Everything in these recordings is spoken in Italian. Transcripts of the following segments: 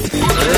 Yeah.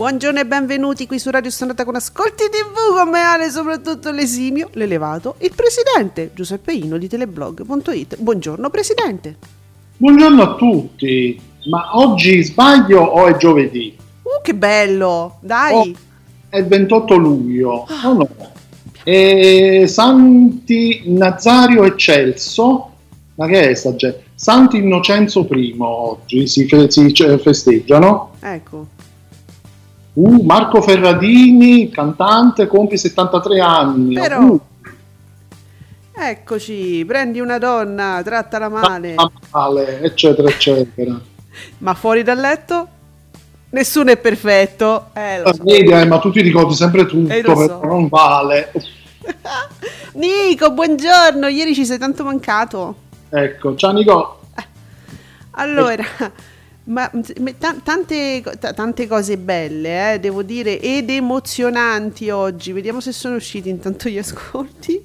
Buongiorno e benvenuti qui su Radio Stonata con Ascolti TV con me Ale, soprattutto l'esimio, l'elevato, il presidente Giuseppe Ino di teleblog.it. Buongiorno presidente. Buongiorno a tutti, ma oggi sbaglio o è giovedì? Uh, che bello! Dai! Oh, è il 28 luglio, o no? E Santi Nazario e Celso, ma che è sta gente? Santi Innocenzo I oggi si, si festeggiano. Ecco. Uh, Marco Ferradini, cantante, compie 73 anni. Però- Uh, Eccoci, prendi una donna, trattala male. male, eccetera, eccetera. Ma fuori dal letto? Nessuno è perfetto. Eh, lo so. Vedi, eh, ma tu ti ricordi sempre tutto, Eh, so. non vale. Nico, buongiorno, ieri ci sei tanto mancato. Ecco, ciao Nico. Allora, ma, ma ta- tante, ta- tante cose belle, eh, devo dire, ed emozionanti oggi. Vediamo se sono usciti intanto gli ascolti,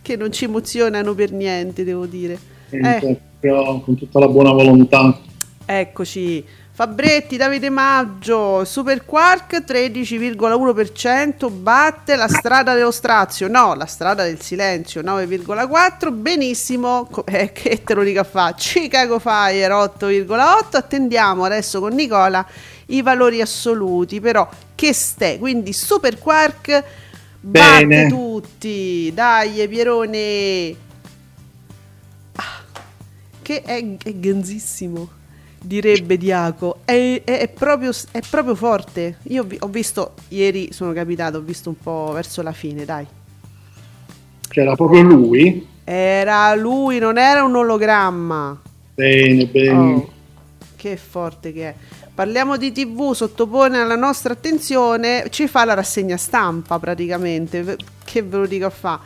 che non ci emozionano per niente, devo dire. Eh, con tutta la buona volontà. eccoci. Fabretti, Davide Maggio, Super Quark 13,1% batte la strada dello strazio, no, la strada del silenzio 9,4%, benissimo, eh, che te lo dica fa, Chicago Fire 8,8%, attendiamo adesso con Nicola i valori assoluti, però che ste, quindi Super Quark batte Bene. tutti, dai Pierone, Ah, che è, è ganzissimo direbbe Diaco, è, è- è proprio, è proprio forte. Io ho visto, ieri sono capitato, ho visto un po' verso la fine, dai. Che era proprio lui. Era lui, non era un ologramma. Bene, bene. Oh, che forte che è. Parliamo di TV, sottopone alla nostra attenzione, ci fa la rassegna stampa praticamente. Che ve lo dico a fa?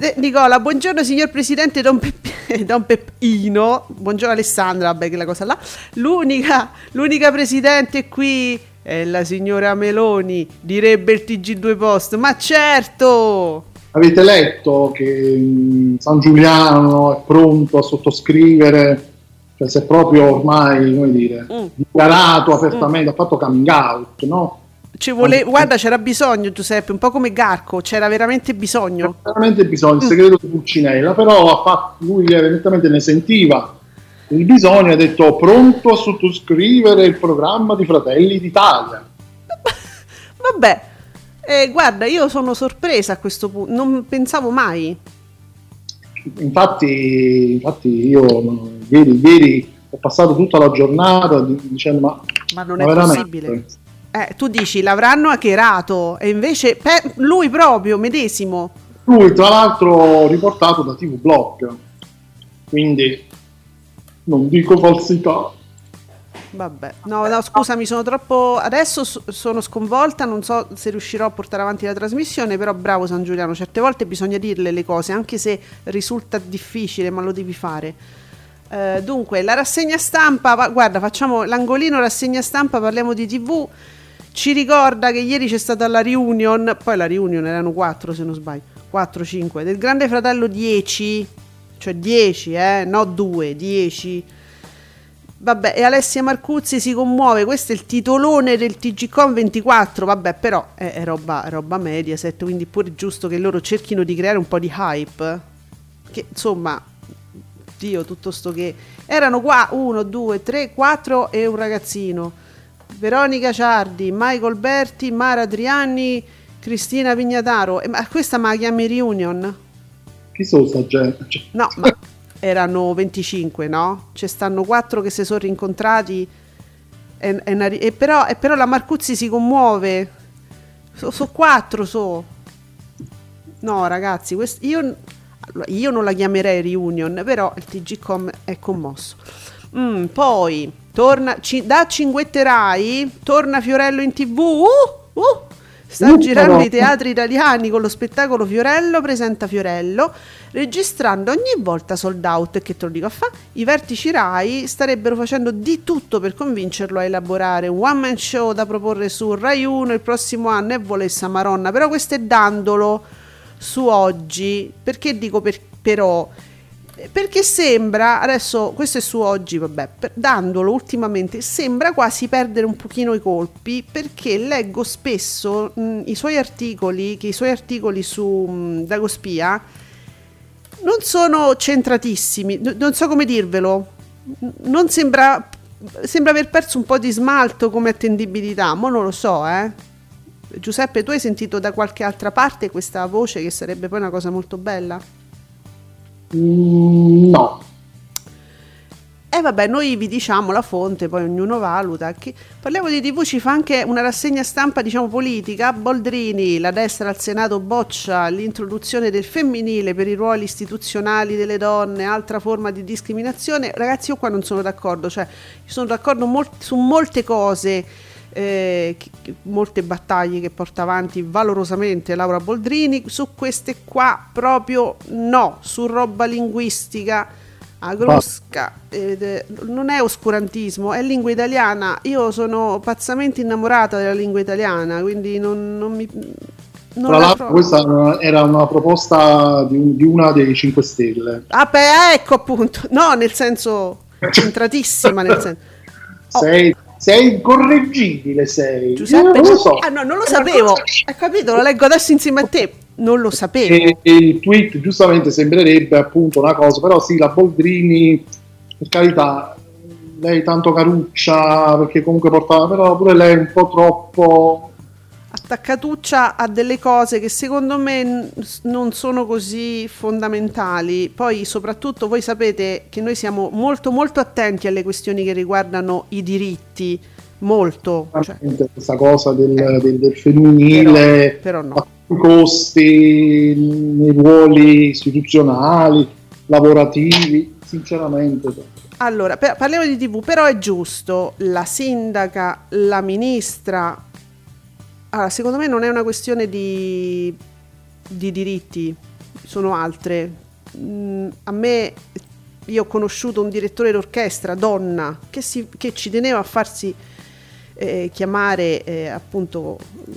Eh, Nicola, buongiorno signor Presidente Don, Pepp- Don Peppino, buongiorno Alessandra, vabbè che la cosa là. L'unica, l'unica Presidente qui è la signora Meloni, direbbe il TG2 Post, ma certo! Avete letto che mm, San Giuliano è pronto a sottoscrivere, cioè si è proprio ormai, come dire, Mm. dichiarato apertamente, ha fatto coming out, no? Ci vole- guarda, c'era bisogno Giuseppe, un po' come Garco, c'era veramente bisogno. Veramente bisogno, il Mm. segreto di Pulcinella, però fatto, lui evidentemente ne sentiva il bisogno ha detto pronto a sottoscrivere il programma di Fratelli d'Italia. Vabbè, eh, guarda, io sono sorpresa a questo punto, non pensavo mai. Infatti, infatti io ieri, ieri ho passato tutta la giornata di- dicendo ma, Ma non ma è veramente? possibile. Eh, tu dici l'avranno hackerato e invece pe- lui proprio, medesimo. Lui tra l'altro riportato da TV Blog, quindi non dico falsità. Vabbè, no, no, scusami, sono troppo. Adesso so- sono sconvolta, non so se riuscirò a portare avanti la trasmissione, però bravo San Giuliano, certe volte bisogna dirle le cose, anche se risulta difficile, ma lo devi fare. Eh, dunque, la rassegna stampa, va- guarda, facciamo l'angolino rassegna stampa, parliamo di TV. Ci ricorda che ieri c'è stata la reunion, poi la reunion erano 4 se non sbaglio, 4, 5, del Grande Fratello 10, cioè 10, eh, no 2, 10. Vabbè, e Alessia Marcuzzi si commuove, questo è il titolone del TGCOM 24, vabbè, però è, è roba, è roba Mediaset, quindi pure giusto che loro cerchino di creare un po' di hype. che insomma, Dio, tutto sto che... Erano qua uno, due, tre, quattro e un ragazzino. Veronica Ciardi, Michael Berti, Mara Adriani, Cristina Vignataro. Ma questa ma la chiami reunion? Chi sono sta gente? No, ma erano 25, no? Ci stanno quattro che si sono rincontrati e, e una e però, e però la Marcuzzi si commuove. Sono quattro, so. No, ragazzi, quest- io, io non la chiamerei reunion, però il TGcom è commosso. Mm, poi, torna, ci- da Cinguetterai, torna Fiorello in tv. Uh, uh, sta Uh, girando però. i teatri italiani con lo spettacolo Fiorello, presenta Fiorello, registrando ogni volta sold out, che te lo dico a fa, i vertici Rai starebbero facendo di tutto per convincerlo a elaborare un one man show da proporre su Rai 1 il prossimo anno e volesse Maronna, però questo è dandolo su oggi, perché dico per- però? Perché sembra, adesso questo è su oggi, vabbè, per- dandolo ultimamente, sembra quasi perdere un pochino i colpi perché leggo spesso mh, i suoi articoli, che i suoi articoli su mh, Dagospia non sono centratissimi, n- non so come dirvelo, non sembra, sembra aver perso un po' di smalto come attendibilità, ma non lo so, eh. Giuseppe, tu hai sentito da qualche altra parte questa voce che sarebbe poi una cosa molto bella? No, E vabbè, noi vi diciamo la fonte, poi ognuno valuta. Che... Parliamo di TV, ci fa anche una rassegna stampa, diciamo, politica. Boldrini, la destra al Senato boccia l'introduzione del femminile per i ruoli istituzionali delle donne, altra forma di discriminazione. Ragazzi, io qua non sono d'accordo, cioè, io sono d'accordo mol- su molte cose. Eh, molte battaglie che porta avanti valorosamente Laura Boldrini su queste qua proprio no su roba linguistica agrosca è- non è oscurantismo, è lingua italiana. Io sono pazzamente innamorata della lingua italiana, quindi non, non mi. Non tra la l'altro questa era una proposta di, di una dei 5 Stelle. Ah, beh, ecco appunto, no, nel senso centratissima, nel senso. Oh. Sei, sei incorreggibile, sei. Giuseppe, non lo so. ah no, non lo sapevo. Hai capito? Lo leggo adesso insieme a te. Non lo sapevo. E, e il tweet giustamente sembrerebbe appunto una cosa, però sì, la Boldrini, per carità, lei tanto caruccia perché comunque portava, però pure lei è un po' troppo... attaccatuccia a delle cose che secondo me n- non sono così fondamentali. Poi, soprattutto, voi sapete che noi siamo molto, molto attenti alle questioni che riguardano i diritti. Molto. Cioè, questa cosa del, Ecco. del- del femminile, però no. a i costi nei ruoli istituzionali, lavorativi, sinceramente. Allora, per- parliamo di TV, però è giusto, la sindaca, la ministra, allora, secondo me non è una questione di, di diritti, sono altre. Mm, a me, io ho conosciuto un direttore d'orchestra, donna, che, si- che ci teneva a farsi eh, chiamare eh, appunto mm,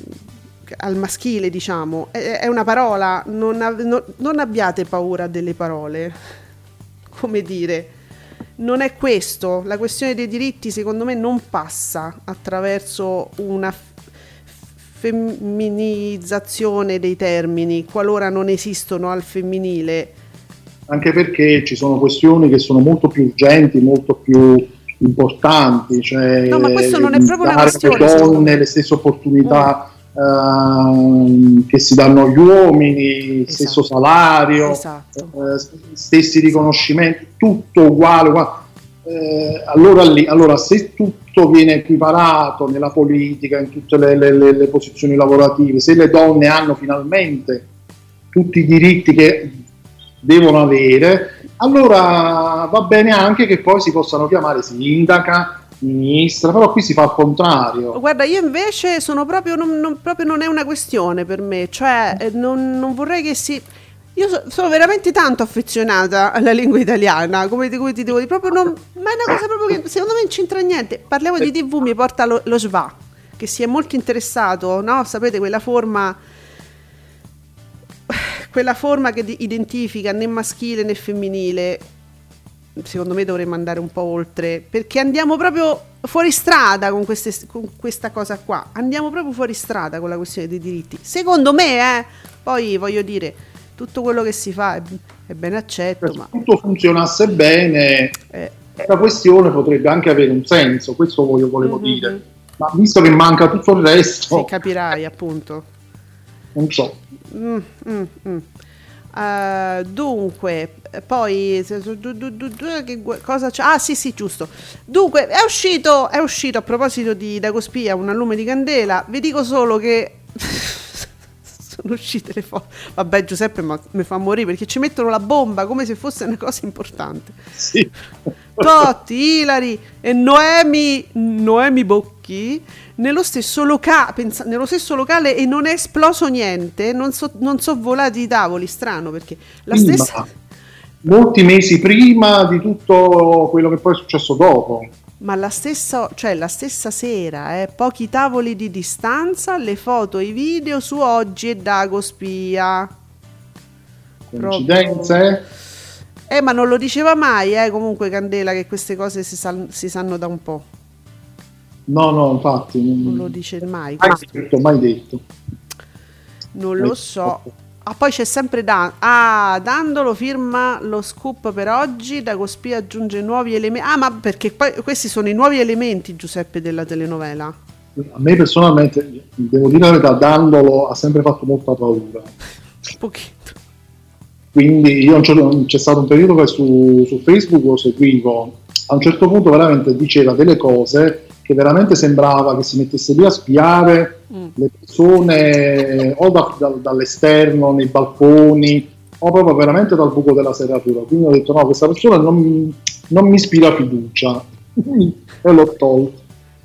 al maschile, diciamo. È, è una parola, non, av- no- non abbiate paura delle parole, come dire non è questo. La questione dei diritti, secondo me, non passa attraverso una femminizzazione dei termini, qualora non esistono al femminile. Anche perché ci sono questioni che sono molto più urgenti, molto più importanti. Cioè No, ma questo non è proprio una dare alle donne le stesse opportunità ehm, che si danno agli uomini, Esatto. stesso salario. Esatto. eh, stessi riconoscimenti, tutto uguale. uguale. Eh, allora, lì, allora, se tutto viene equiparato nella politica, in tutte le, le- le- posizioni lavorative, se le donne hanno finalmente tutti i diritti che devono avere, allora va bene anche che poi si possano chiamare sindaca, ministra, però qui si fa al contrario. Guarda, io invece sono proprio non, non- proprio non è una questione per me, cioè eh, non, non vorrei che si... Io so- sono veramente tanto affezionata alla lingua italiana, come ti, come ti devo dire, proprio non, ma è una cosa proprio che secondo me non c'entra niente. Parliamo di TV, mi porta lo, lo SVA, che si è molto interessato, no? Sapete quella forma quella forma che identifica né maschile né femminile, secondo me dovremmo andare un po' oltre, perché andiamo proprio fuori strada con, queste- con questa cosa qua, andiamo proprio fuori strada con la questione dei diritti. Secondo me, eh, poi voglio dire, tutto quello che si fa è, è ben accetto, Se ma tutto funzionasse bene, eh, la questione potrebbe anche avere un senso, questo voglio, volevo Mhm. dire. Ma visto che manca tutto il resto, sì, capirai appunto. non so. Mm, mm, mm. Eh, dunque, poi se- du- du- du- du- che gu- cosa c'è? Ah, sì, sì, giusto. Dunque, è uscito, è uscito a proposito di Dagospia un allume di candela. Vi dico solo che sono uscite le foto. Vabbè, Giuseppe ma mi fa morire perché ci mettono la bomba come se fosse una cosa importante. Sì. Totti, Ilari e Noemi, Noemi Bocchi nello stesso, loca- pensa- nello stesso locale e non è esploso niente, non so, non so volati i tavoli, strano perché la Prima, stessa... molti mesi prima di tutto quello che poi è successo dopo. Ma la stessa, cioè la stessa sera, eh, pochi tavoli di distanza, le foto e i video su oggi e Dagospia. Coincidenze? Eh, ma non lo diceva mai, eh, comunque Candela, che queste cose si, san- si sanno da un po'. No, no, infatti. Non Non, lo dice mai. mai detto, mai detto. Non lo so. Ah, poi c'è sempre Dan. Ah, Dandolo firma lo scoop per oggi. Dagospia aggiunge nuovi elementi. Ah, ma perché poi questi sono i nuovi elementi, Giuseppe, della telenovela. A me personalmente, devo dire la verità, Dandolo ha sempre fatto molta paura. Un pochetto. Quindi io c'è stato un periodo che su, su Facebook lo seguivo, a un certo punto veramente diceva delle cose che veramente sembrava che si mettesse lì a spiare Mm. le persone o da- da- dall'esterno, nei balconi, o proprio veramente dal buco della serratura. Quindi ho detto no, questa persona non, non mi ispira fiducia e l'ho tolto.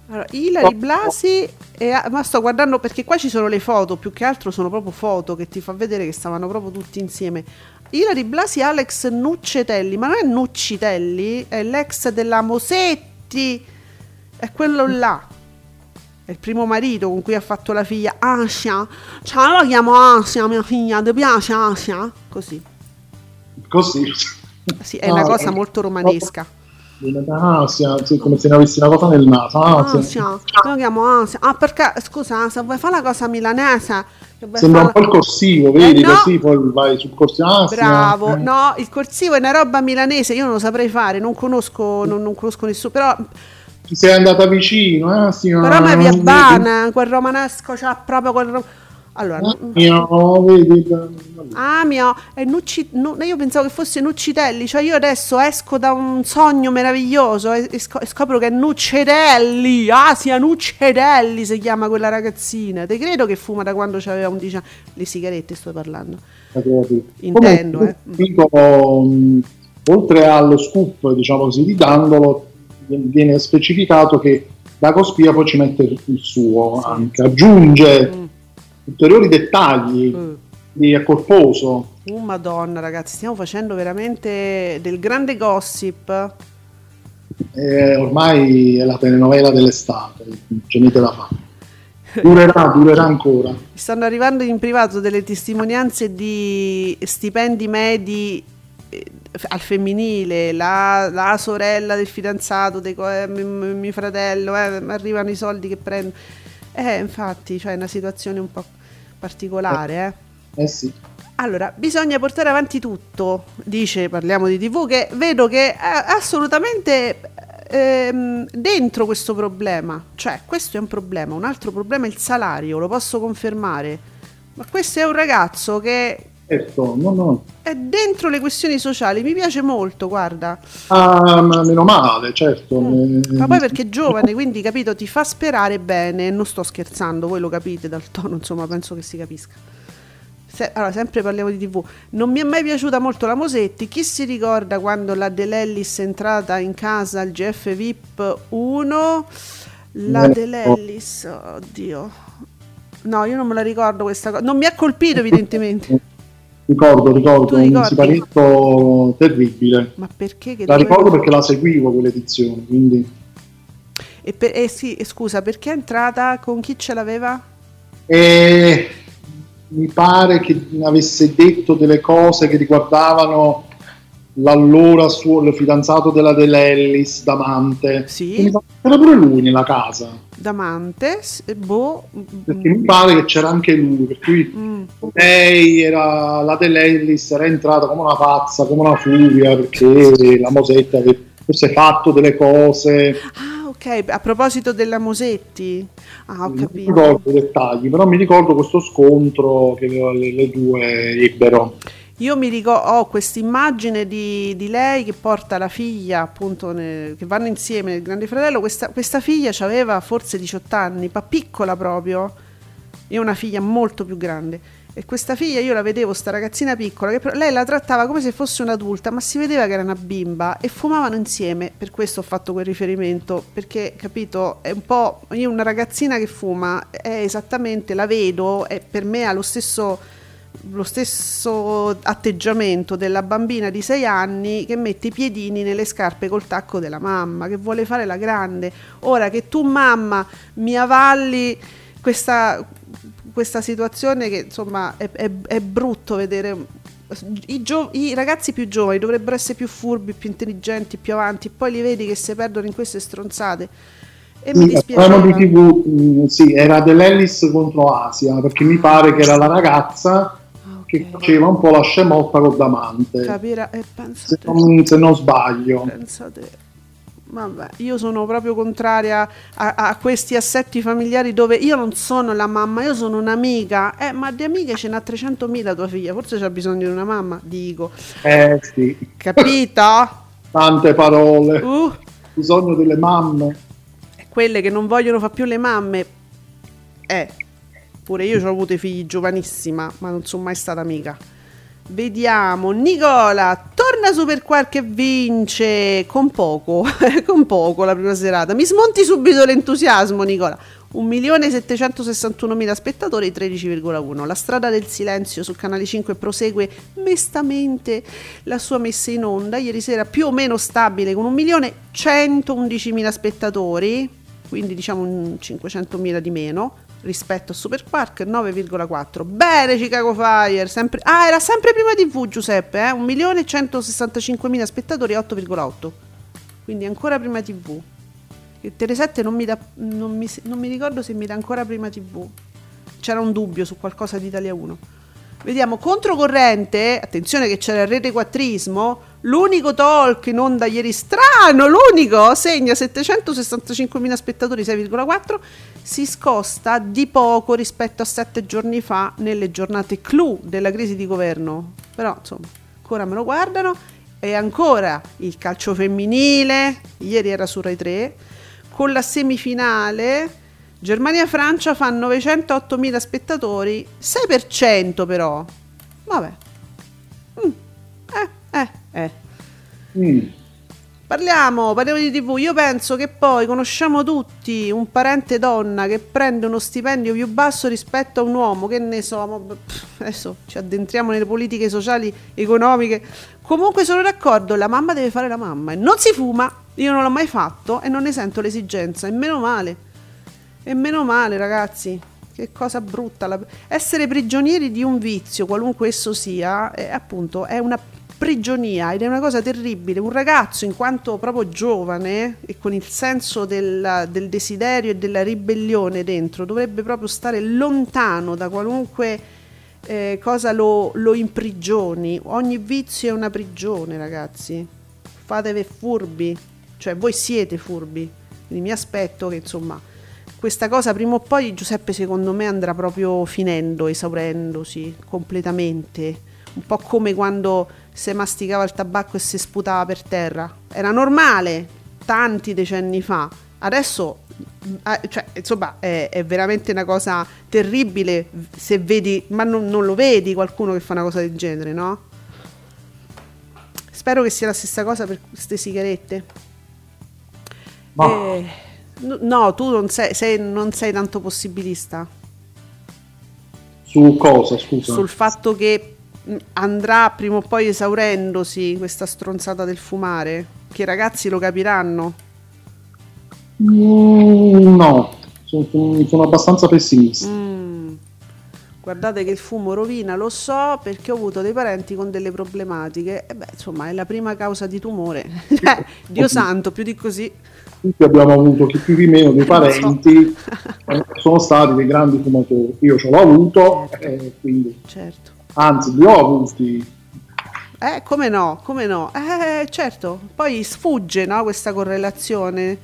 Allora, Ilari Blasi, e, ma sto guardando perché qua ci sono le foto, più che altro sono proprio foto che ti fa vedere che stavano proprio tutti insieme. Ilari Blasi Alex Nuccetelli, ma non è Nuccitelli, è l'ex della Mosetti, è quello là. È il primo marito con cui ha fatto la figlia Asia. Ciao, la chiamo Asia, mia figlia, ti piace Asia? Così. Così. Sì, è una Ah, cosa eh. molto romanesca. Asia, sì, come se ne avessi una cosa nel naso. Asia. Asia, lo chiamo Asia. Ah, perché scusa, se vuoi fare la cosa milanese, Sembra un po' il corsivo, vedi? Eh, no. Così poi vai sul corsivo. Asia. Bravo, Eh. no, il corsivo è una roba milanese, io non lo saprei fare, non conosco, non, non conosco nessuno, però, Ti sei andata vicino, eh? Sì, però ma mi via non bana, quel romanesco c'ha proprio quel... ro- Allora, vedi? No, vedi? ah mio, è Nucci, nu- io pensavo che fosse Nuccitelli, cioè io adesso esco da un sogno meraviglioso e, e scop- scopro che è Nuccetelli, Asia Nuccetelli si chiama quella ragazzina, te credo che fuma da quando aveva 11 anni, le sigarette sto parlando. Intendo, Comunque, eh. dico, oltre allo scoop, diciamo così, di Dandolo, viene specificato che Dagospia poi ci mette il suo anche, aggiunge Mm. ulteriori dettagli, Mm. di è corposo. Oh madonna ragazzi, stiamo facendo veramente del grande gossip. Eh, ormai è la telenovela dell'estate, non c'è niente da fare. Durerà, durerà ancora. Stanno arrivando in privato delle testimonianze di stipendi medi eh, al femminile, la, la sorella del fidanzato, dei eh, mi- mi- mio fratello, eh, arrivano i soldi che prendo. Eh, infatti, cioè è una situazione un po' particolare, eh. Eh sì. Allora, bisogna portare avanti tutto, dice, parliamo di TV, che vedo che è assolutamente ehm, dentro questo problema. Cioè, questo è un problema, un altro problema è il salario, lo posso confermare. Ma questo è un ragazzo che Certo, no, no. è dentro le questioni sociali, mi piace molto, guarda. Ah, ma meno male, certo. Mm. Eh, Ma poi perché è giovane, quindi capito, ti fa sperare bene, non sto scherzando, voi lo capite dal tono, insomma, penso che si capisca. Se- allora, sempre parliamo di TV. Non mi è mai piaciuta molto la Mosetti. Chi si ricorda quando la De Lellis è entrata in casa al GF VIP 1? La No. De Lellis, oddio. No, io non me la ricordo questa cosa. Non mi ha colpito, evidentemente. Ricordo, ricordo, un siparetto terribile. Ma perché? Che La dovevo- ricordo perché la seguivo quell'edizione, quindi... E per- eh sì, e scusa, perché è entrata? Con chi ce l'aveva? E mi pare che avesse detto delle cose che riguardavano l'allora suo, il fidanzato della Dell'Ellis, Damante. Sì. Era pure lui nella casa. Damante, boh. Perché mi pare che c'era anche lui, per cui mm, lei era la Dell'Ellis era entrata come una pazza, come una furia, perché la Mosetta forse fatto delle cose, Ah, ok. A proposito della Mosetti. Ah, ho non capito. ricordo i dettagli, però mi ricordo questo scontro che le, le due ebbero. Io mi ricordo, ho questa immagine di, di lei che porta la figlia, appunto, ne- che vanno insieme nel Grande Fratello. Questa, questa figlia aveva forse 18 anni, ma piccola proprio. Io ho una figlia molto più grande. E questa figlia io la vedevo, sta ragazzina piccola, che lei la trattava come se fosse un'adulta, ma si vedeva che era una bimba e fumavano insieme. Per questo ho fatto quel riferimento, perché capito, è un po'. Io una ragazzina che fuma è esattamente, la vedo, e per me ha lo stesso lo stesso atteggiamento della bambina di 6 anni che mette i piedini nelle scarpe col tacco della mamma, che vuole fare la grande. Ora che tu mamma mi avalli questa, questa situazione che insomma è, è- è brutto vedere i, gio- i ragazzi più giovani dovrebbero essere più furbi, più intelligenti, più avanti, poi li vedi che si perdono in queste stronzate. E mi Sì, Erano di dispiace. TV, mh, sì, era dell'Ellis contro Asia, perché mi pare che era la ragazza che faceva un po' la scemotta con Damante, Capire, eh, se pensate. non, se non sbaglio. Pensate, vabbè, io sono proprio contraria a, a questi assetti familiari dove io non sono la mamma, io sono un'amica. Eh, ma di amiche ce n'ha 300.000 tua figlia, forse c'ha bisogno di una mamma, dico. Eh sì, Capito? tante parole, Uh, bisogno delle mamme. quelle che non vogliono fa più le mamme. Eh, pure io ho avuto i figli giovanissima, ma non sono mai stata amica. Vediamo, Nicola, torna Super Quark e vince con poco, con poco la prima serata. Mi smonti subito l'entusiasmo, Nicola. 1.761.000 spettatori, 13,1. La strada del silenzio sul canale 5 prosegue mestamente la sua messa in onda. Ieri sera più o meno stabile con 1.111.000 spettatori, quindi diciamo un 500.000 di meno rispetto a Super Quark 9,4 bene Chicago Fire sempre, ah era sempre prima TV Giuseppe eh? 1.165.000 spettatori 8,8 quindi ancora prima TV e Tele7 non mi, dà, non, mi, non mi ricordo se mi dà ancora prima TV c'era un dubbio su qualcosa di Italia 1 Vediamo controcorrente, attenzione che c'era il rete quattrismo, l'unico talk in onda ieri strano, l'unico, segna 765.000 spettatori 6,4, si scosta di poco rispetto a sette giorni fa nelle giornate clou della crisi di governo. Però insomma, ancora me lo guardano. E ancora il calcio femminile, ieri era su Rai 3, con la semifinale Germania-Francia fa 908.000 spettatori, 6% però. Vabbè. Mm. Eh, eh, eh. Mm. Parliamo, parliamo di TV. Io penso che poi conosciamo tutti un parente donna che prende uno stipendio più basso rispetto a un uomo, che ne so, adesso ci addentriamo nelle politiche sociali, economiche. Comunque sono d'accordo, la mamma deve fare la mamma e non si fuma. Io non l'ho mai fatto e non ne sento l'esigenza, e meno male. E meno male, ragazzi. Che cosa brutta. la- Essere prigionieri di un vizio, qualunque esso sia, è, appunto, è una prigionia ed è una cosa terribile. Un ragazzo, in quanto proprio giovane e con il senso del, del desiderio e della ribellione dentro, dovrebbe proprio stare lontano da qualunque eh, cosa lo, lo imprigioni. Ogni vizio è una prigione, ragazzi. Fatevi furbi, cioè voi siete furbi. Quindi mi aspetto che insomma questa cosa prima o poi Giuseppe secondo me andrà proprio finendo, esaurendosi completamente. Un po' come quando si masticava il tabacco e si sputava per terra. Era normale tanti decenni fa. Adesso, eh, cioè, insomma, è, è veramente una cosa terribile se vedi, ma non, non lo vedi qualcuno che fa una cosa del genere, no? Spero che sia la stessa cosa per queste sigarette. Ma Eh, no- no, tu non sei, sei- non sei tanto possibilista su cosa, scusa? sul fatto che andrà prima o poi esaurendosi questa stronzata del fumare, che i ragazzi lo capiranno. Mm, no, sono, sono abbastanza pessimista. Mm. Guardate che il fumo rovina, lo so perché ho avuto dei parenti con delle problematiche. E beh, insomma, è la prima causa di tumore. Cioè, Dio santo, più di così. Tutti abbiamo avuto, chi più chi meno, dei so. parenti che sono stati dei grandi fumatori. Io ce l'ho avuto, eh, quindi, Certo. Anzi, li ho avuti. Eh, come no, come no. Eh, certo, poi sfugge, no, questa correlazione.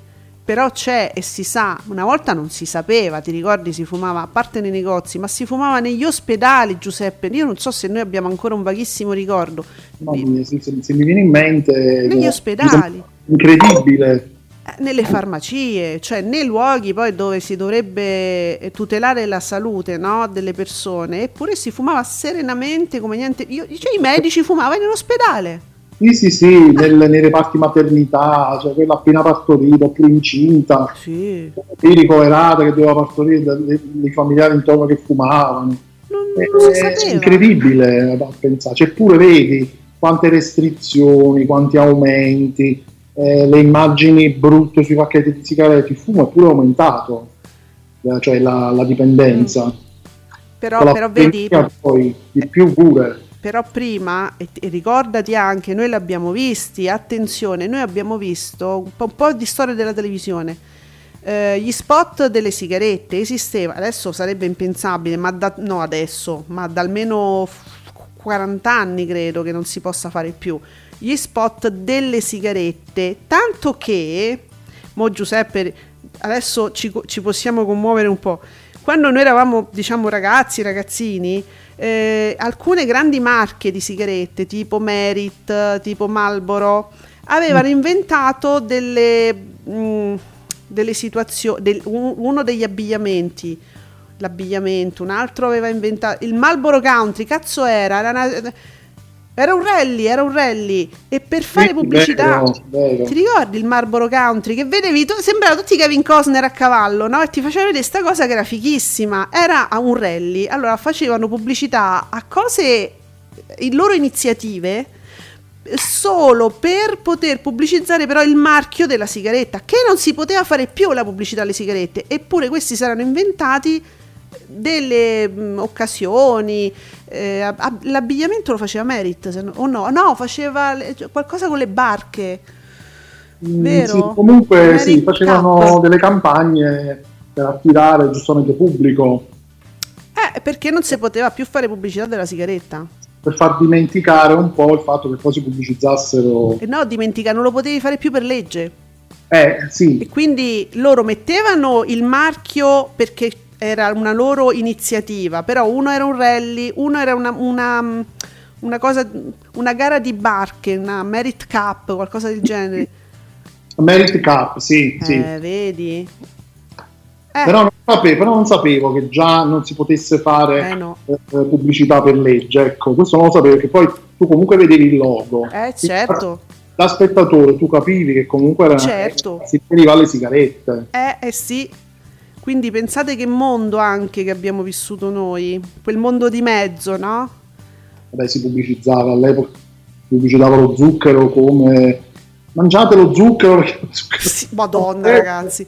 Però c'è e si sa, una volta non si sapeva, ti ricordi, si fumava, a parte nei negozi, ma si fumava negli ospedali, Giuseppe. Io non so se noi abbiamo ancora un vaghissimo ricordo. Mia, se, se- se mi viene in mente... Negli ospedali. Incredibile. Eh, Nelle farmacie, cioè nei luoghi poi dove si dovrebbe eh, tutelare la salute no, delle persone, eppure si fumava serenamente come niente. Io, cioè, I medici fumavano in ospedale. Sì, sì, sì, nel- nei reparti maternità, cioè quella appena partorita, oppure incinta, Sì. ricoverata che doveva partorire, dei familiari intorno che fumavano. Non, non si È incredibile da pensare. C'eppure vedi quante restrizioni, quanti aumenti, eh, le immagini brutte sui pacchetti di sigarette, il fumo è pure aumentato, eh, cioè la, la dipendenza. Però, Con la però vedi, poi di più pure. però prima, e, e ricordati anche, noi l'abbiamo visti, attenzione, noi abbiamo visto un po', un po' di storia della televisione. Eh, gli spot delle sigarette esisteva, adesso sarebbe impensabile, ma da, no adesso, ma da almeno f- 40 anni credo che non si possa fare più. Gli spot delle sigarette, tanto che, mo Giuseppe, adesso ci, ci possiamo commuovere un po'. Quando noi eravamo, diciamo, ragazzi, ragazzini, eh, alcune grandi marche di sigarette, tipo Merit, tipo Marlboro, avevano inventato delle, mh, delle situazioni, uno degli abbigliamenti, l'abbigliamento, un altro aveva inventato il Marlboro Country, cazzo era? Era, una- era un rally, era un rally. E per fare Sì, pubblicità vero, vero. ti ricordi il Marlboro Country che vedevi tu, sembrava tutti Kevin Costner a cavallo no? e ti faceva vedere questa cosa che era fighissima era un rally. Allora facevano pubblicità a cose in loro iniziative solo per poter pubblicizzare però il marchio della sigaretta che non si poteva fare più la pubblicità alle sigarette. Eppure questi si erano inventati delle mh, occasioni eh, ab- ab- l'abbigliamento lo faceva Merit no- o no no faceva le- cioè, qualcosa con le barche Mm, Vero? sì, comunque Merit sì, facevano Cup. delle campagne per attirare giustamente pubblico, eh, perché non si poteva più fare pubblicità della sigaretta per far dimenticare un po' il fatto che poi si pubblicizzassero. e no dimentica non lo potevi fare più per legge Eh sì, E quindi loro mettevano il marchio perché era una loro iniziativa, però uno era un rally, uno era una, una, una cosa, una gara di barche, una Merit Cup, qualcosa del genere. Merit Cup, sì, sì. Eh, vedi? Eh, Però, non sapevo, però non sapevo che già non si potesse fare Eh, no. eh, pubblicità per legge, ecco, questo non lo sapevo, perché poi tu comunque vedevi il logo. eh, certo. Da spettatore tu capivi che comunque era, Certo. si riferiva alle sigarette. Eh, eh sì. Quindi pensate che mondo anche che abbiamo vissuto noi, quel mondo di mezzo, no? Vabbè, si pubblicizzava all'epoca, pubblicitava lo zucchero come mangiate lo zucchero perché lo zucchero Sì, Madonna, Eh, ragazzi.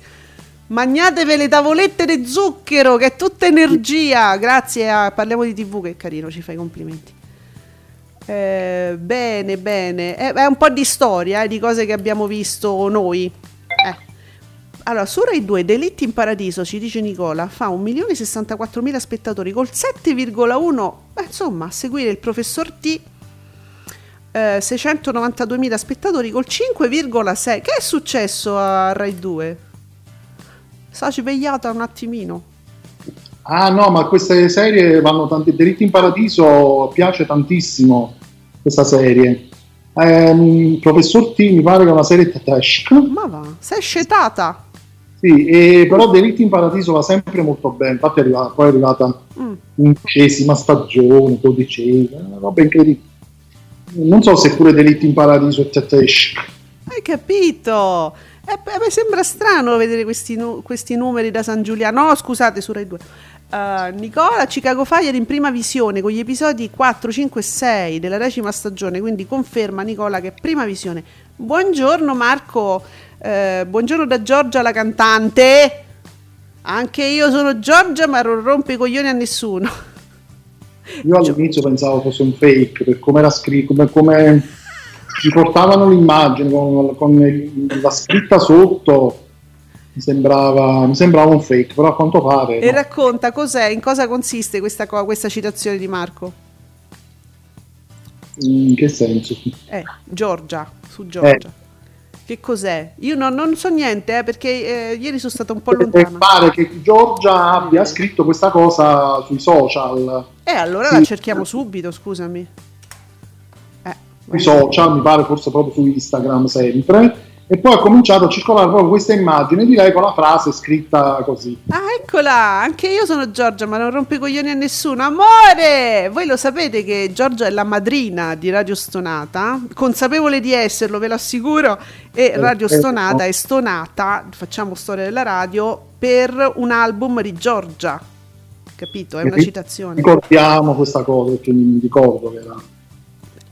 Magnatevi le tavolette di zucchero, che è tutta energia. Grazie a Parliamo di TV, che carino, ci fai complimenti. Eh, bene, bene. È, è un po' di storia, eh, di cose che abbiamo visto noi. Eh. Allora, su Rai 2, Delitti in Paradiso, ci dice Nicola, fa 1.064.000 spettatori col 7,1. Beh, insomma, a seguire il professor T. eh, 692.000 spettatori col 5,6. Che è successo a Rai 2? Sta svegliata un attimino. Ah no, ma queste serie vanno tanti. Diritti in Paradiso piace tantissimo questa serie. Ehm, Professor T mi pare che è una serie tedesca. Ma va, sei scetata. Sì, e però Delitti in Paradiso va sempre molto bene. Infatti è arrivata, poi è arrivata Mm. undicesima stagione, dodicesima, una roba incredibile. Non so se pure Delitti in Paradiso è tedesca. Hai capito? Eh, mi sembra strano vedere questi, nu- questi numeri da San Giuliano. No, scusate, su Rai 2. Eh, Nicola, Chicago Fire in prima visione con gli episodi 4, 5 e 6 della decima stagione, quindi conferma Nicola che è prima visione. Buongiorno Marco, Eh, buongiorno da Giorgia la cantante. Anche io sono Giorgia ma non rompe i coglioni a nessuno. Io all'inizio pensavo fosse un fake, per come era scritto, come, come ci portavano l'immagine con, con la scritta sotto, mi sembrava, mi sembrava un fake, però a quanto pare... E no. racconta cos'è, in cosa consiste questa, questa citazione di Marco? In che senso? Eh, Giorgia, su Giorgia. Che cos'è? Io non, non so niente, eh, perché eh, ieri sono stata un po' E lontana. pare che Giorgia abbia scritto questa cosa sui social. Eh, allora Sì. la cerchiamo subito, scusami. Eh, sui social, mi pare forse proprio su Instagram sempre, e poi ha cominciato a circolare proprio questa immagine di lei con la frase scritta così. Ah, eccola! Anche io sono Giorgia, ma non rompo i coglioni a nessuno. Amore! Voi lo sapete che Giorgia è la madrina di Radio Stonata, consapevole di esserlo, ve lo assicuro. E Radio Perfetto. Stonata è stonata, facciamo storia della radio, per un album di Giorgia. Capito? È una citazione. Ricordiamo questa cosa perché mi ricordo che era.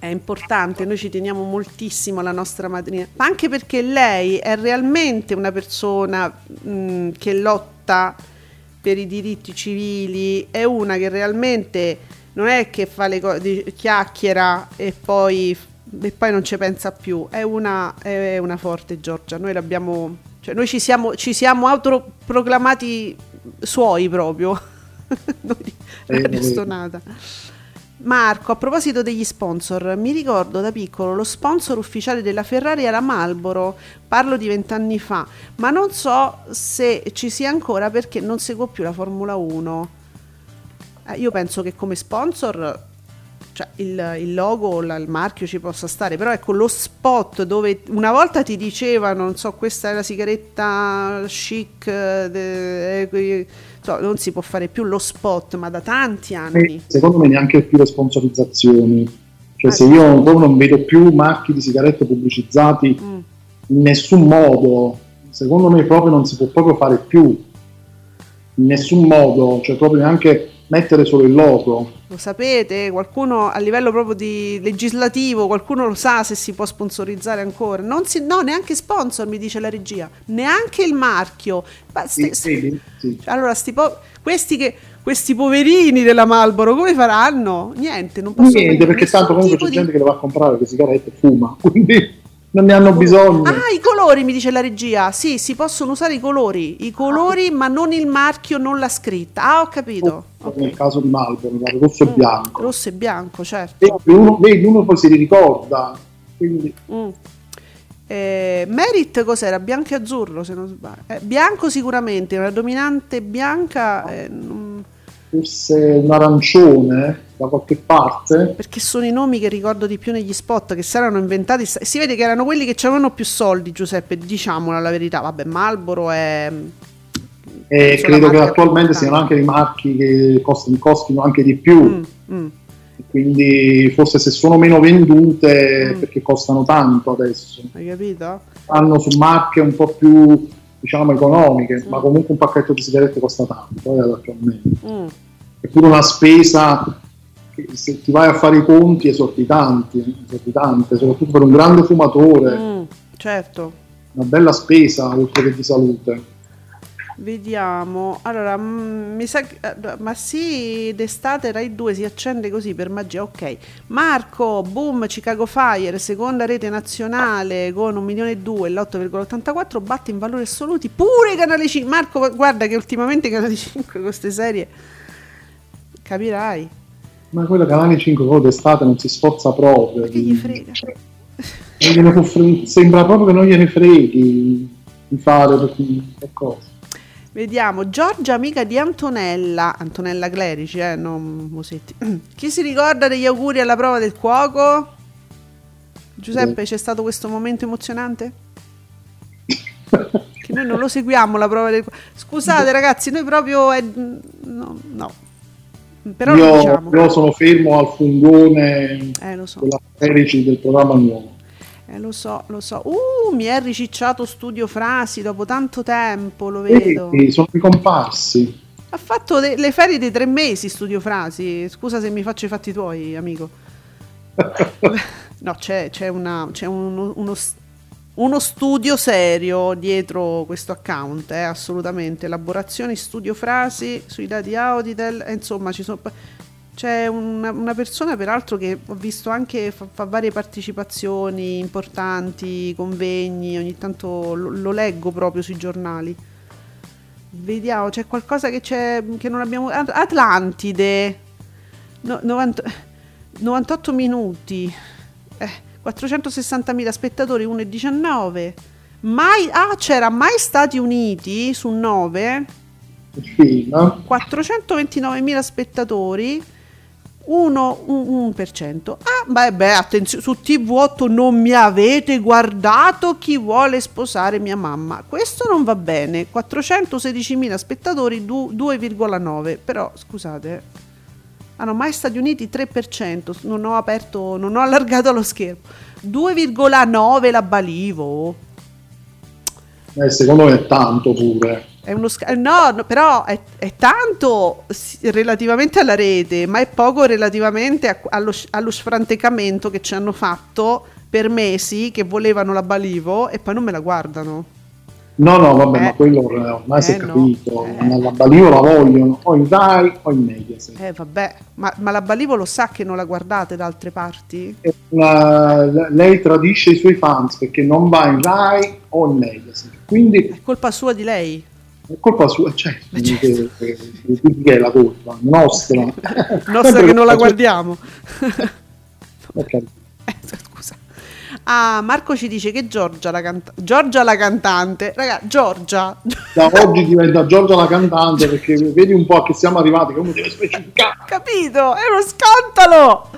È importante, noi ci teniamo moltissimo alla nostra madrina, ma anche perché lei è realmente una persona mh, che lotta per i diritti civili, è una che realmente non è che fa le cose, chiacchiera e poi, e poi non ci pensa più, è una, è una forte Giorgia, noi l'abbiamo, cioè noi ci siamo, ci siamo autoproclamati suoi proprio, noi, Eh, Radio eh. Stonata. Marco, a proposito degli sponsor, mi ricordo da piccolo lo sponsor ufficiale della Ferrari era Marlboro, parlo di vent'anni fa, ma non so se ci sia ancora perché non seguo più la Formula 1. Eh, io penso che come sponsor cioè, il, il logo, la- il marchio ci possa stare, però ecco lo spot dove una volta ti dicevano, non so, questa è la sigaretta chic, eh, de- eh, que- so, non si può fare più lo spot, ma da tanti anni. E secondo me neanche più le sponsorizzazioni. Cioè, Ah, se io non vedo più marchi di sigarette pubblicizzati Mm. in nessun modo, secondo me proprio non si può proprio fare più. In nessun modo, cioè proprio neanche mettere solo il logo. Lo sapete? Qualcuno a livello proprio di legislativo, qualcuno lo sa se si può sponsorizzare ancora? Non si, no, neanche sponsor, mi dice la regia, neanche il marchio. Ma sti- Sì? Sì. allora, sti po- questi, che, questi poverini della Malboro come faranno? Niente, non possono Niente, perché tanto comunque c'è di- gente che le va a comprare le sigarette e fuma, quindi non ne hanno bisogno. Ah, i colori, mi dice la regia. Sì, si possono usare i colori, i colori, ma non il marchio, non la scritta. Ah, ho capito. Ok. Nel caso di Marlboro, rosso e Mm, bianco. Rosso e bianco, certo. Vedi uno, vedi, uno poi si ricorda. Quindi, Mm. Eh, Merit cos'era? Bianco e azzurro, se non sbaglio. Eh, bianco sicuramente, una dominante bianca, eh, non- forse un arancione da qualche parte. perché sono i nomi che ricordo di più negli spot che si erano inventati. Si vede che erano quelli che avevano più soldi, Giuseppe, diciamola la verità. Vabbè, Marlboro è... E credo che attualmente siano anche dei marchi che costino, costino anche di più. Mm, mm. Quindi forse se sono meno vendute Mm. perché costano tanto adesso. Hai capito? Hanno su marche un po' più diciamo economiche, Mm. ma comunque un pacchetto di sigarette costa tanto eh, attualmente. È pure una spesa che se ti vai a fare i conti esorbitanti, esorbitante, soprattutto per un grande fumatore, Mm, certo. una bella spesa oltre che di salute. Vediamo. Allora, mm, mi sa che- eh, ma sì, d'estate Rai 2 si accende così per magia. Ok. Marco, boom, Chicago Fire, seconda rete nazionale con un milione e due, l'8,84 batte in valori assoluti pure Canale 5. Marco, guarda che ultimamente Canale 5 con queste serie capirai. Ma quello canale 5 proprio d'estate non si sforza proprio. Che gli frega? Cioè, fre- sembra proprio che non gliene freghi di fare queste cose. Vediamo, Giorgia amica di Antonella, Antonella Clerici, eh, non Musetti. Chi si ricorda degli auguri alla prova del cuoco? Giuseppe, c'è stato questo momento emozionante? Che noi non lo seguiamo la prova del cuoco. Scusate ragazzi, noi proprio... è- no, no. Però io, diciamo. io sono fermo al fungone Eh, lo so. della del programma nuovo. Eh, lo so, lo so. Uh, mi è ricicciato Studio Frasi dopo tanto tempo, lo vedo. E sono ricomparsi. Ha fatto de- le ferie dei tre mesi Studio Frasi. Scusa se mi faccio i fatti tuoi, amico. No, c'è, c'è una- c'è uno, uno uno studio serio dietro questo account, eh, assolutamente. Elaborazioni, studio frasi sui dati Auditel, eh, insomma, ci sono. C'è una, una persona peraltro che ho visto anche fa, fa varie partecipazioni importanti, convegni, ogni tanto lo, lo leggo proprio sui giornali. Vediamo, c'è qualcosa che, c'è, che non abbiamo... At- Atlantide, No- 90 98 minuti, eh, 460.000 spettatori, 1,19. Mai, ah, c'era mai Stati Uniti su 9, Il film. 429.000 spettatori, 1, 1%. Ah, beh, beh, attenzione, su TV8 non mi avete guardato chi vuole sposare mia mamma. Questo non va bene. 416.000 spettatori, du- 2,9. Però, scusate. Ah no, mai Stati Uniti 3%. Non ho aperto, non ho allargato lo schermo. 2,9 la Balivo. Eh, secondo me è tanto pure. È uno eh, no, no, però è, è tanto relativamente alla rete, ma è poco relativamente a- allo, allo sfrantecamento che ci hanno fatto per mesi che volevano la Balivo e poi non me la guardano. No, no, vabbè, Eh. ma quello ormai si è Eh, no. capito. Eh. La Balivo la vogliono o in Rai o in Mediaset. Eh vabbè, ma, ma la Balivo lo sa che non la guardate da altre parti? E la- la- lei tradisce i suoi fans perché non va in Rai o in Mediaset. Quindi È colpa sua di lei. è colpa sua, cioè, Eh, certo. che, che- chi è la colpa? Nostra. Nostra che non la guardiamo. Ok. Eh, scusa. Ah, Marco ci dice che Giorgia la, canta- Giorgia la cantante. Raga, Giorgia. Da oggi diventa Giorgia la cantante perché vedi un po' a che siamo arrivati, come deve specificare. Capito? È uno scandalo!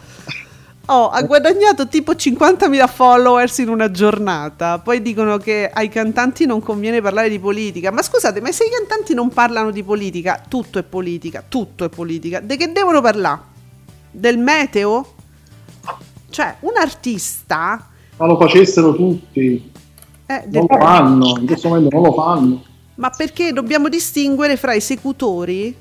Oh, ha guadagnato tipo 50.000 followers in una giornata. Poi dicono che ai cantanti non conviene parlare di politica. Ma scusate, ma se i cantanti non parlano di politica, tutto è politica, tutto è politica. De che devono parlare? Del meteo? Cioè, un artista... Ma lo facessero tutti, eh, non lo fanno, in questo momento non lo fanno. Ma perché dobbiamo distinguere fra esecutori,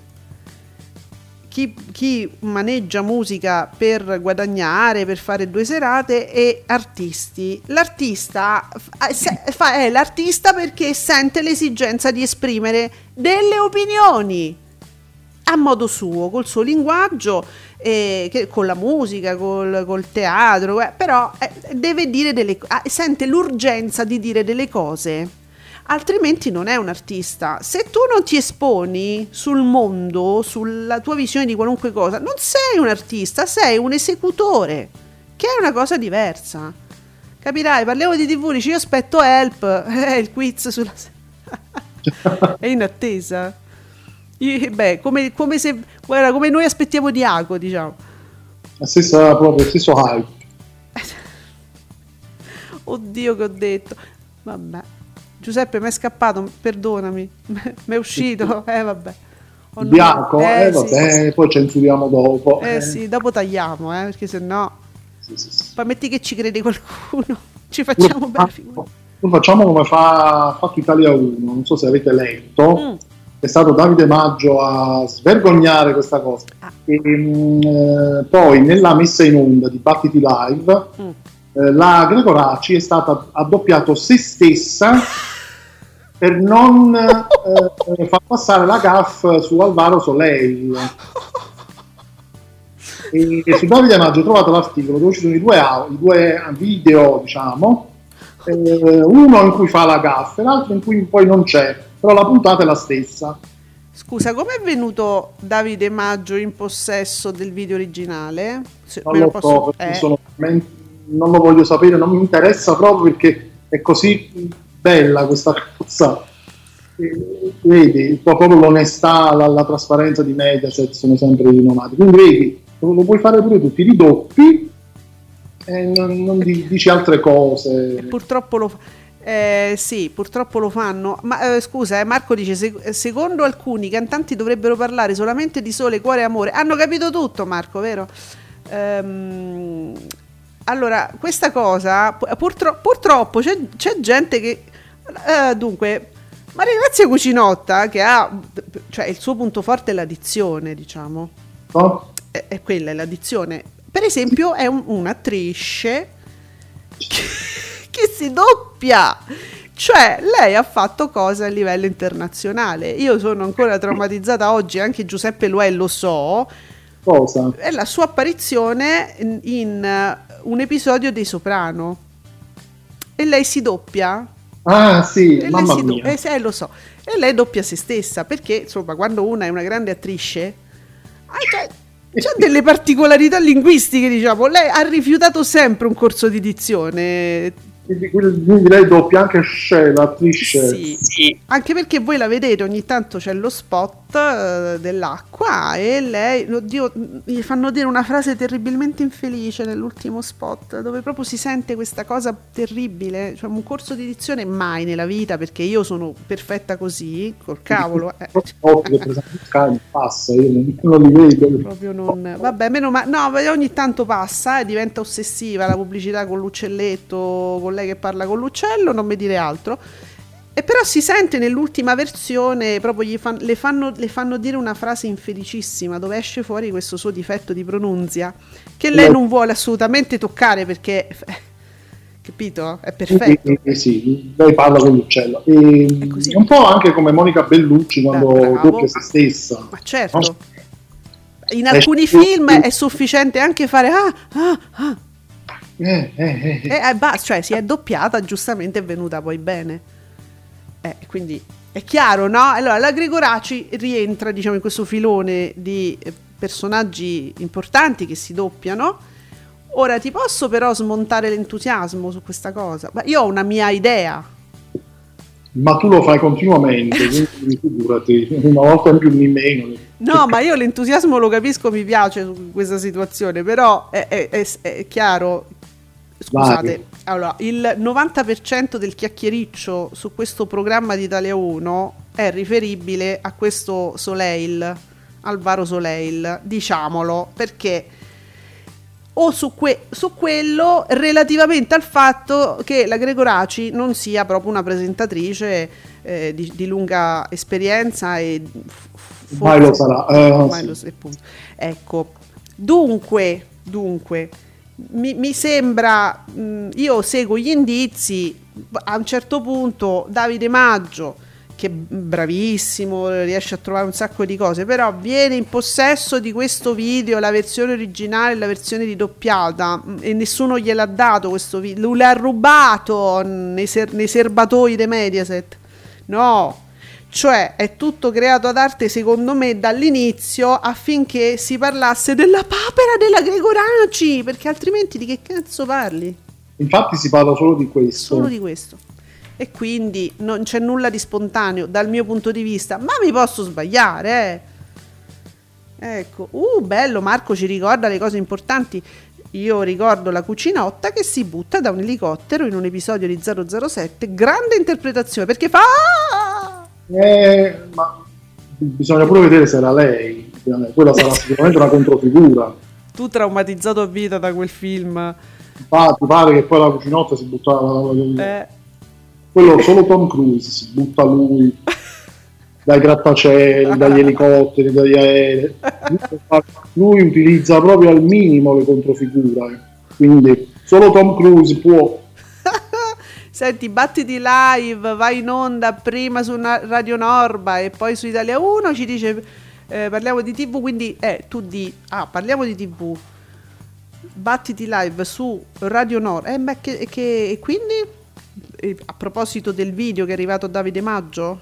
chi, chi maneggia musica per guadagnare, per fare due serate, e artisti. L'artista eh, è l'artista perché sente l'esigenza di esprimere delle opinioni a modo suo, col suo linguaggio, eh, che- con la musica, col, col teatro, eh, però eh, deve dire delle ah, sente l'urgenza di dire delle cose. Altrimenti non è un artista. Se tu non ti esponi sul mondo, sulla tua visione di qualunque cosa, non sei un artista, sei un esecutore, che è una cosa diversa. Capirai, parliamo di TV, dici io aspetto Help, eh, il quiz sulla... è in attesa. Io- beh, come, come se guarda, come noi aspettiamo Diaco, diciamo. La stessa, proprio, lo stesso hype. Oddio che ho detto. Vabbè. Giuseppe, mi è scappato, perdonami. Mi è uscito. Eh vabbè. Ho bianco, eh, sì. vabbè, poi censuriamo dopo. Eh sì, dopo tagliamo, eh, perché sennò Sì, sì, sì. poi metti che ci crede qualcuno. Ci facciamo bene. Lo facciamo come fa fatto Italia 1, non so se avete letto, Mm. È stato Davide Maggio a svergognare questa cosa. Ah. E, mm, eh, poi nella messa in onda di Battiti Live, Mm. eh, la Gregoraci è stata ha doppiato se stessa per non eh, far passare la gaff su Alvaro Soleil. E, e su Davide Maggio ho trovato l'articolo dove ci sono i due, i due video, diciamo, eh, uno in cui fa la gaff e l'altro in cui poi non c'è, però la puntata è la stessa. Scusa, com'è venuto Davide Maggio in possesso del video originale? Se- Non me lo posso- so, eh, sono non lo voglio sapere, non mi interessa proprio perché è così bella questa cosa. E, vedi, proprio l'onestà, la, la trasparenza di Mediaset sono sempre rinomati. Quindi vedi, lo, lo puoi fare pure tu, ti ridoppi e non, non di- dici altre cose. E purtroppo lo fa- eh, sì, purtroppo lo fanno. Ma eh, scusa, eh, Marco dice: "Se- secondo alcuni cantanti dovrebbero parlare solamente di sole, cuore e amore. Hanno capito tutto, Marco, vero? Ehm, allora, questa cosa, pu- purtro- purtroppo c'è, c'è gente che. eh, dunque, Maria Grazia Cucinotta, che ha. cioè il suo punto forte è l'addizione, diciamo no? è, è quella, è l'addizione. Per esempio, è un- un'attrice che, che si doppia. Cioè, lei ha fatto cose a livello internazionale. Io sono ancora traumatizzata oggi, anche Giuseppe Luè lo so. Cosa? È la sua apparizione in, in, un episodio dei Soprano. E lei si doppia. Ah, sì, E mamma do- mia. eh, eh, lo so. E lei doppia se stessa perché, insomma, quando una è una grande attrice, ah, cioè, c'ha delle particolarità linguistiche, diciamo. Lei ha rifiutato sempre un corso di dizione. Quindi, quindi lei doppia anche Shell, l'attrice. Sì. Anche perché voi la vedete, ogni tanto c'è lo spot eh, dell'acqua e lei, oddio, gli fanno dire una frase terribilmente infelice nell'ultimo spot, dove proprio si sente questa cosa terribile, cioè un corso di dizione mai nella vita, perché io sono perfetta così, col cavolo. eh. Per esempio Sky passa, io non, li vedo. Proprio non. Vabbè, meno male. No, ma ogni tanto passa e diventa ossessiva la pubblicità con l'uccelletto, con lei che parla con l'uccello, non mi dire altro. E però si sente nell'ultima versione, proprio gli fan- le, fanno, le fanno dire una frase infelicissima dove esce fuori questo suo difetto di pronunzia che lei non vuole assolutamente toccare perché, capito? È perfetto. Sì, sì, sì, lei parla con l'uccello. E, È un po' anche come Monica Bellucci quando doppia se stessa. Ma certo. No? In alcuni Eh, film è sufficiente anche fare ah, ah, ah, Eh, eh, eh, eh. E eh, basta, cioè si è doppiata, giustamente è venuta poi bene. Eh, quindi è chiaro, no? Allora, la Gregoraci rientra, diciamo, in questo filone di eh, personaggi importanti che si doppiano. Ora ti posso però smontare l'entusiasmo su questa cosa. Ma io ho una mia idea. Ma tu lo fai continuamente, quindi figurati, una volta in più in meno. No, ma io l'entusiasmo lo capisco, mi piace su questa situazione, però è, è- è- è chiaro. Scusate, allora, il 90% del chiacchiericcio su questo programma di Italia 1 è riferibile a questo Soleil, Alvaro Soleil, diciamolo, perché o su, que- su quello relativamente al fatto che la Gregoraci non sia proprio una presentatrice eh, di, di lunga esperienza e f- Mai lo sarà, eh, sì. Ecco, dunque, dunque mi, mi sembra, mh, io seguo gli indizi, a un certo punto Davide Maggio, che è bravissimo, riesce a trovare un sacco di cose, però viene in possesso di questo video, la versione originale e la versione ridoppiata, mh, e nessuno gliel'ha dato questo video, l'ha rubato nei, ser- nei serbatoi di Mediaset. No, cioè è tutto creato ad arte secondo me dall'inizio affinché si parlasse della papera della Gregoraci, perché altrimenti di che cazzo parli? Infatti si parla solo di questo. Solo di questo. E quindi non c'è nulla di spontaneo dal mio punto di vista, ma mi posso sbagliare, eh. Ecco, uh, bello, Marco ci ricorda le cose importanti. Io ricordo la cucinotta che si butta da un elicottero in un episodio di 007, grande interpretazione, perché fa... Eh, ma bisogna pure vedere se era lei. Quella sarà sicuramente una controfigura. Tu traumatizzato a vita da quel film. Infatti, pare che poi la cucinotta si buttava. Eh, Quello solo Tom Cruise si butta lui dai grattacieli, dagli elicotteri, dagli aerei. Lui utilizza proprio al minimo le controfigure. Quindi solo Tom Cruise può. Senti, battiti live, vai in onda prima su Radio Norba e poi su Italia 1 ci dice eh, parliamo di TV, quindi eh, tu di ah, parliamo di TV. Battiti live su Radio Norba. Eh, beh, che, che- e quindi Eh, a proposito del video che è arrivato Davide Maggio?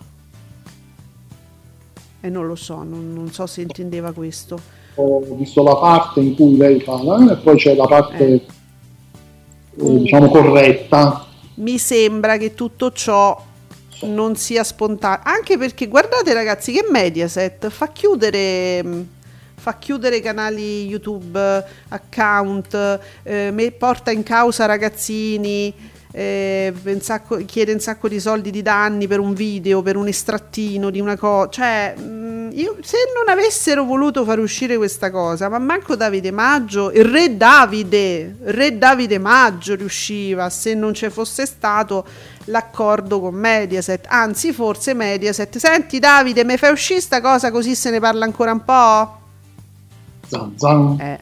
E non lo so, non, non so se intendeva questo. Ho visto la parte in cui lei fa eh, e poi c'è la parte Eh. eh, diciamo corretta. Mi sembra che tutto ciò non sia spontaneo. Anche perché guardate ragazzi che Mediaset fa chiudere fa chiudere canali YouTube account eh, porta in causa ragazzini eh, un sacco- chiede un sacco di soldi di danni per un video per un estrattino di una cosa cioè mh, io, se non avessero voluto far uscire questa cosa ma manco Davide Maggio il re Davide re Davide Maggio riusciva se non ci fosse stato l'accordo con Mediaset anzi forse Mediaset senti Davide mi fai uscire sta cosa così se ne parla ancora un po' Zan, zan. eh.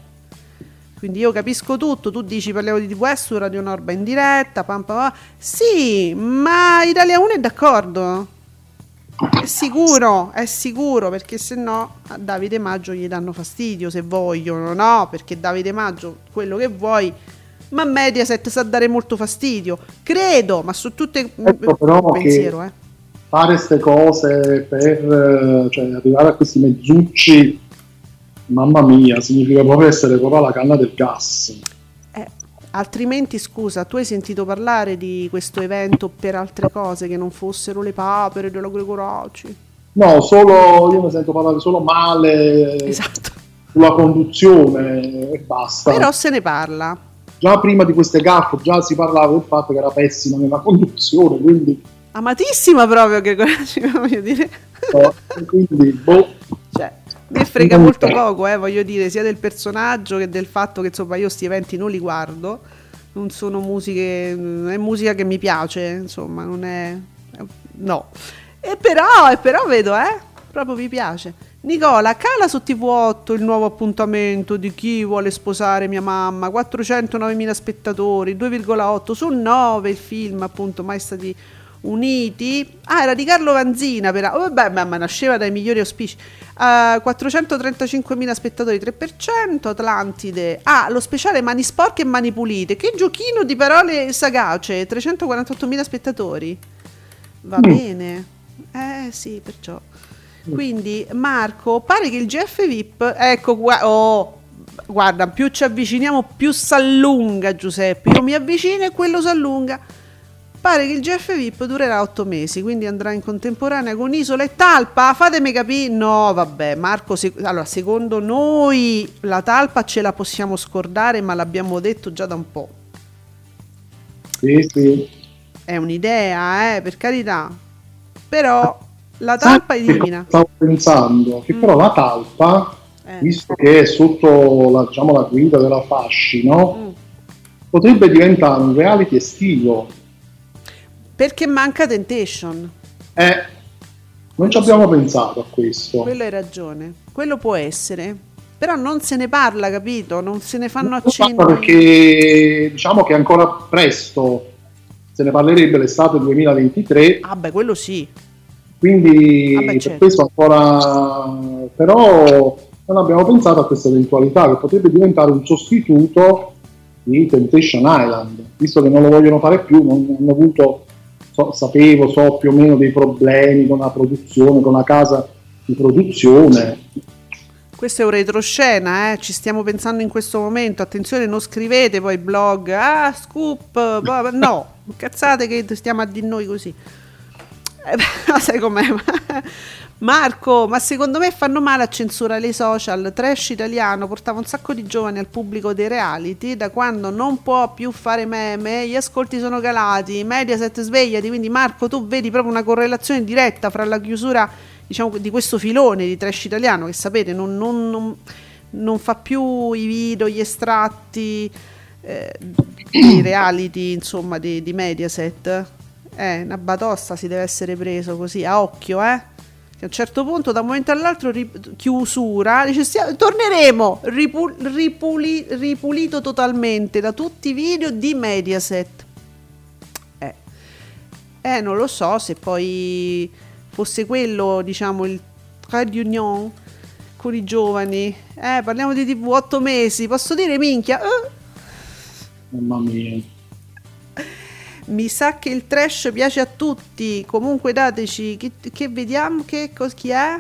Quindi io capisco tutto, tu dici parliamo di TV su Radio Norba in diretta, pam, pam, pam. sì, ma Italia 1 è d'accordo? È sicuro, è sicuro, perché se no a Davide Maggio gli danno fastidio se vogliono, no? Perché Davide Maggio, quello che vuoi, ma Mediaset sa dare molto fastidio. Credo, ma su tutte Ecco, però pensiero, eh. fare queste cose per eh, cioè, arrivare a questi mezzucci, mamma mia, significa proprio essere proprio alla canna del gas. Eh, altrimenti, scusa, tu hai sentito parlare di questo evento per altre cose che non fossero le papere della Gregoracci? No, solo io mi sento parlare solo male Esatto. sulla conduzione e basta. Però se ne parla. Già prima di queste gaffe già si parlava del fatto che era pessima nella conduzione, quindi, Amatissima proprio Gregoracci, voglio dire. eh, quindi boh, mi frega molto poco, eh, voglio dire, sia del personaggio che del fatto che insomma io sti eventi non li guardo. Non sono musiche, è musica che mi piace, insomma, non è. No. E però, e però vedo, eh, proprio mi piace. Nicola, cala su TV8 il nuovo appuntamento di chi vuole sposare mia mamma. 409.000 spettatori, 2,8 su 9 il film, appunto, mai stati uniti. Ah, era di Carlo Vanzina, però. Oh, vabbè, ma, nasceva dai migliori auspici. Uh, 435.000 spettatori, 3%. Atlantide. Ah, lo speciale Mani Sporche e Mani Pulite. Che giochino di parole sagace. 348.000 spettatori. Va Mm. bene. Eh sì, perciò. Quindi, Marco, pare che il GF VIP. Ecco, gua- oh, guarda, più ci avviciniamo, più s'allunga Giuseppe. Io mi avvicino e quello s'allunga. Pare che il GF VIP durerà otto mesi, quindi andrà in contemporanea con Isola e Talpa. Fatemi capire. No, vabbè, Marco, sec- allora, secondo noi la Talpa ce la possiamo scordare, ma l'abbiamo detto già da un po'. sì, sì. È un'idea, eh, per carità. Però la Talpa che elimina. Stavo pensando che Mm. però la talpa, Eh. visto che è sotto la, diciamo, la guida della fascino, Mm. potrebbe diventare un reality estivo. Perché manca Temptation. Eh, non ci abbiamo pensato a questo. Quello hai ragione. Quello può essere. Però non se ne parla, capito? Non se ne fanno parla perché diciamo che è ancora presto, se ne parlerebbe l'estate 2023, Ah, beh, quello sì. quindi Ah, beh, per certo. questo ancora però non abbiamo pensato a questa eventualità che potrebbe diventare un sostituto di Temptation Island, visto che non lo vogliono fare più, non hanno avuto, so- sapevo, so più o meno dei problemi con la produzione, con la casa di produzione. Questo è un retroscena, eh? ci stiamo pensando in questo momento. Attenzione, non scrivete poi blog, ah, scoop, no, cazzate che stiamo a di noi così. Eh, beh, sai com'è? Marco, ma secondo me fanno male a censurare le social. Trash italiano portava un sacco di giovani al pubblico dei reality. Da quando non può più fare meme, gli ascolti sono calati. Mediaset svegliati. Quindi, Marco, tu vedi proprio una correlazione diretta fra la chiusura diciamo, di questo filone di trash italiano che sapete non, non- non- non fa più i video, gli estratti, eh, i reality insomma di, di Mediaset. Eh, una batosta si deve essere preso così a occhio, eh. Che a un certo punto, da un momento all'altro, ri- chiusura, dice "Stia- torneremo ripu- ripuli- ripulito totalmente da tutti i video di Mediaset. Eh. Eh, non lo so se poi fosse quello, diciamo, il trade union con i giovani. Eh, parliamo di TV 8 mesi, posso dire minchia? Eh, Mamma mia. Mi sa che il trash piace a tutti. Comunque dateci che, che vediamo che cos- chi è?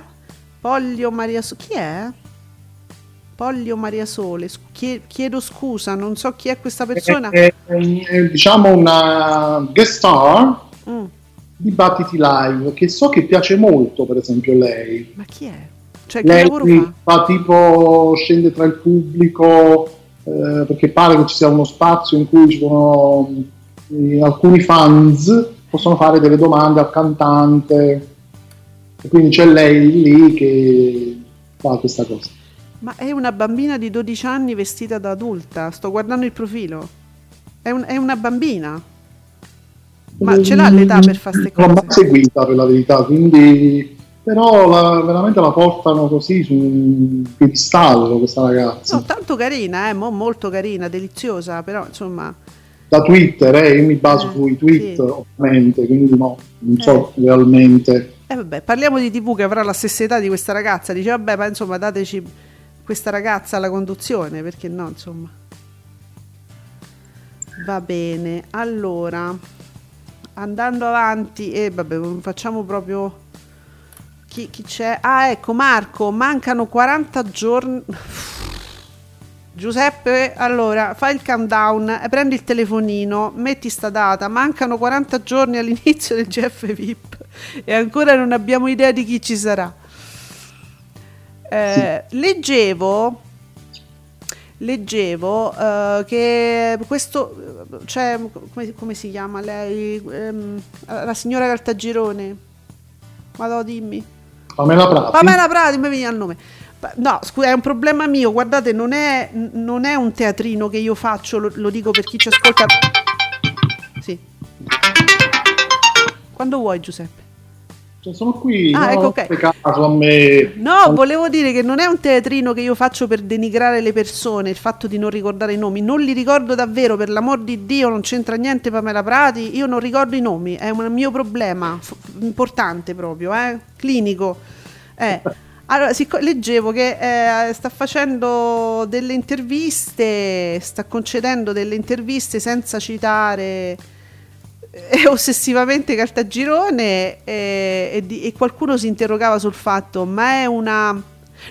Pollio Maria Sole. Chi è? Pollio Maria Sole. Chiedo scusa, non so chi è questa persona. È, è- è, diciamo una guest star Mm, di Battiti Live che so che piace molto per esempio lei ma chi è? Cioè, lei fa? fa tipo scende tra il pubblico eh, perché pare che ci sia uno spazio in cui ci sono eh, alcuni fans possono fare delle domande al cantante e quindi c'è lei lì che fa questa cosa Ma è una bambina di 12 anni vestita da adulta. Sto guardando il profilo. È, un- è una bambina. Ma ce l'ha l'età per fare queste Non l'ho mai cose? seguita per la verità, quindi però la- veramente la portano così su un piedistallo questa ragazza. No, tanto carina, eh, mo- molto carina, deliziosa, però insomma... Da Twitter, eh, io mi baso Eh, sui tweet sì. ovviamente, quindi no, non so realmente E vabbè, parliamo di TV che avrà la stessa età di questa ragazza. Dice, vabbè, ma insomma, dateci questa ragazza alla conduzione, perché no, insomma. Va bene, allora, andando avanti, e vabbè, facciamo proprio... Chi, chi c'è? Ah, ecco, Marco, mancano 40 giorni... Giuseppe, allora fai il countdown, prendi il telefonino, metti sta data, mancano 40 giorni all'inizio del GF VIP e ancora non abbiamo idea di chi ci sarà. Eh, Leggevo, leggevo eh, che questo, cioè, come, come si chiama lei? Ehm, la signora Caltagirone. Madò, dimmi. Pamela Prati. Pamela Prati, mi viene il nome. No, scusa, è un problema mio. Guardate, non è, non è un teatrino che io faccio, lo, lo dico per chi ci ascolta. Sì. Quando vuoi, Giuseppe. Cioè, sono qui, Ah, no, ecco, ok. caso a me. No, volevo dire che non è un teatrino che io faccio per denigrare le persone, il fatto di non ricordare i nomi. Non li ricordo davvero, per l'amor di Dio, non c'entra niente Pamela Prati. Io non ricordo i nomi, è un mio problema f- importante proprio, eh? clinico. Eh. Allora, sicco- leggevo che eh, sta facendo delle interviste, sta concedendo delle interviste senza citare eh, ossessivamente Caltagirone eh, e, di- e qualcuno si interrogava sul fatto, ma è una...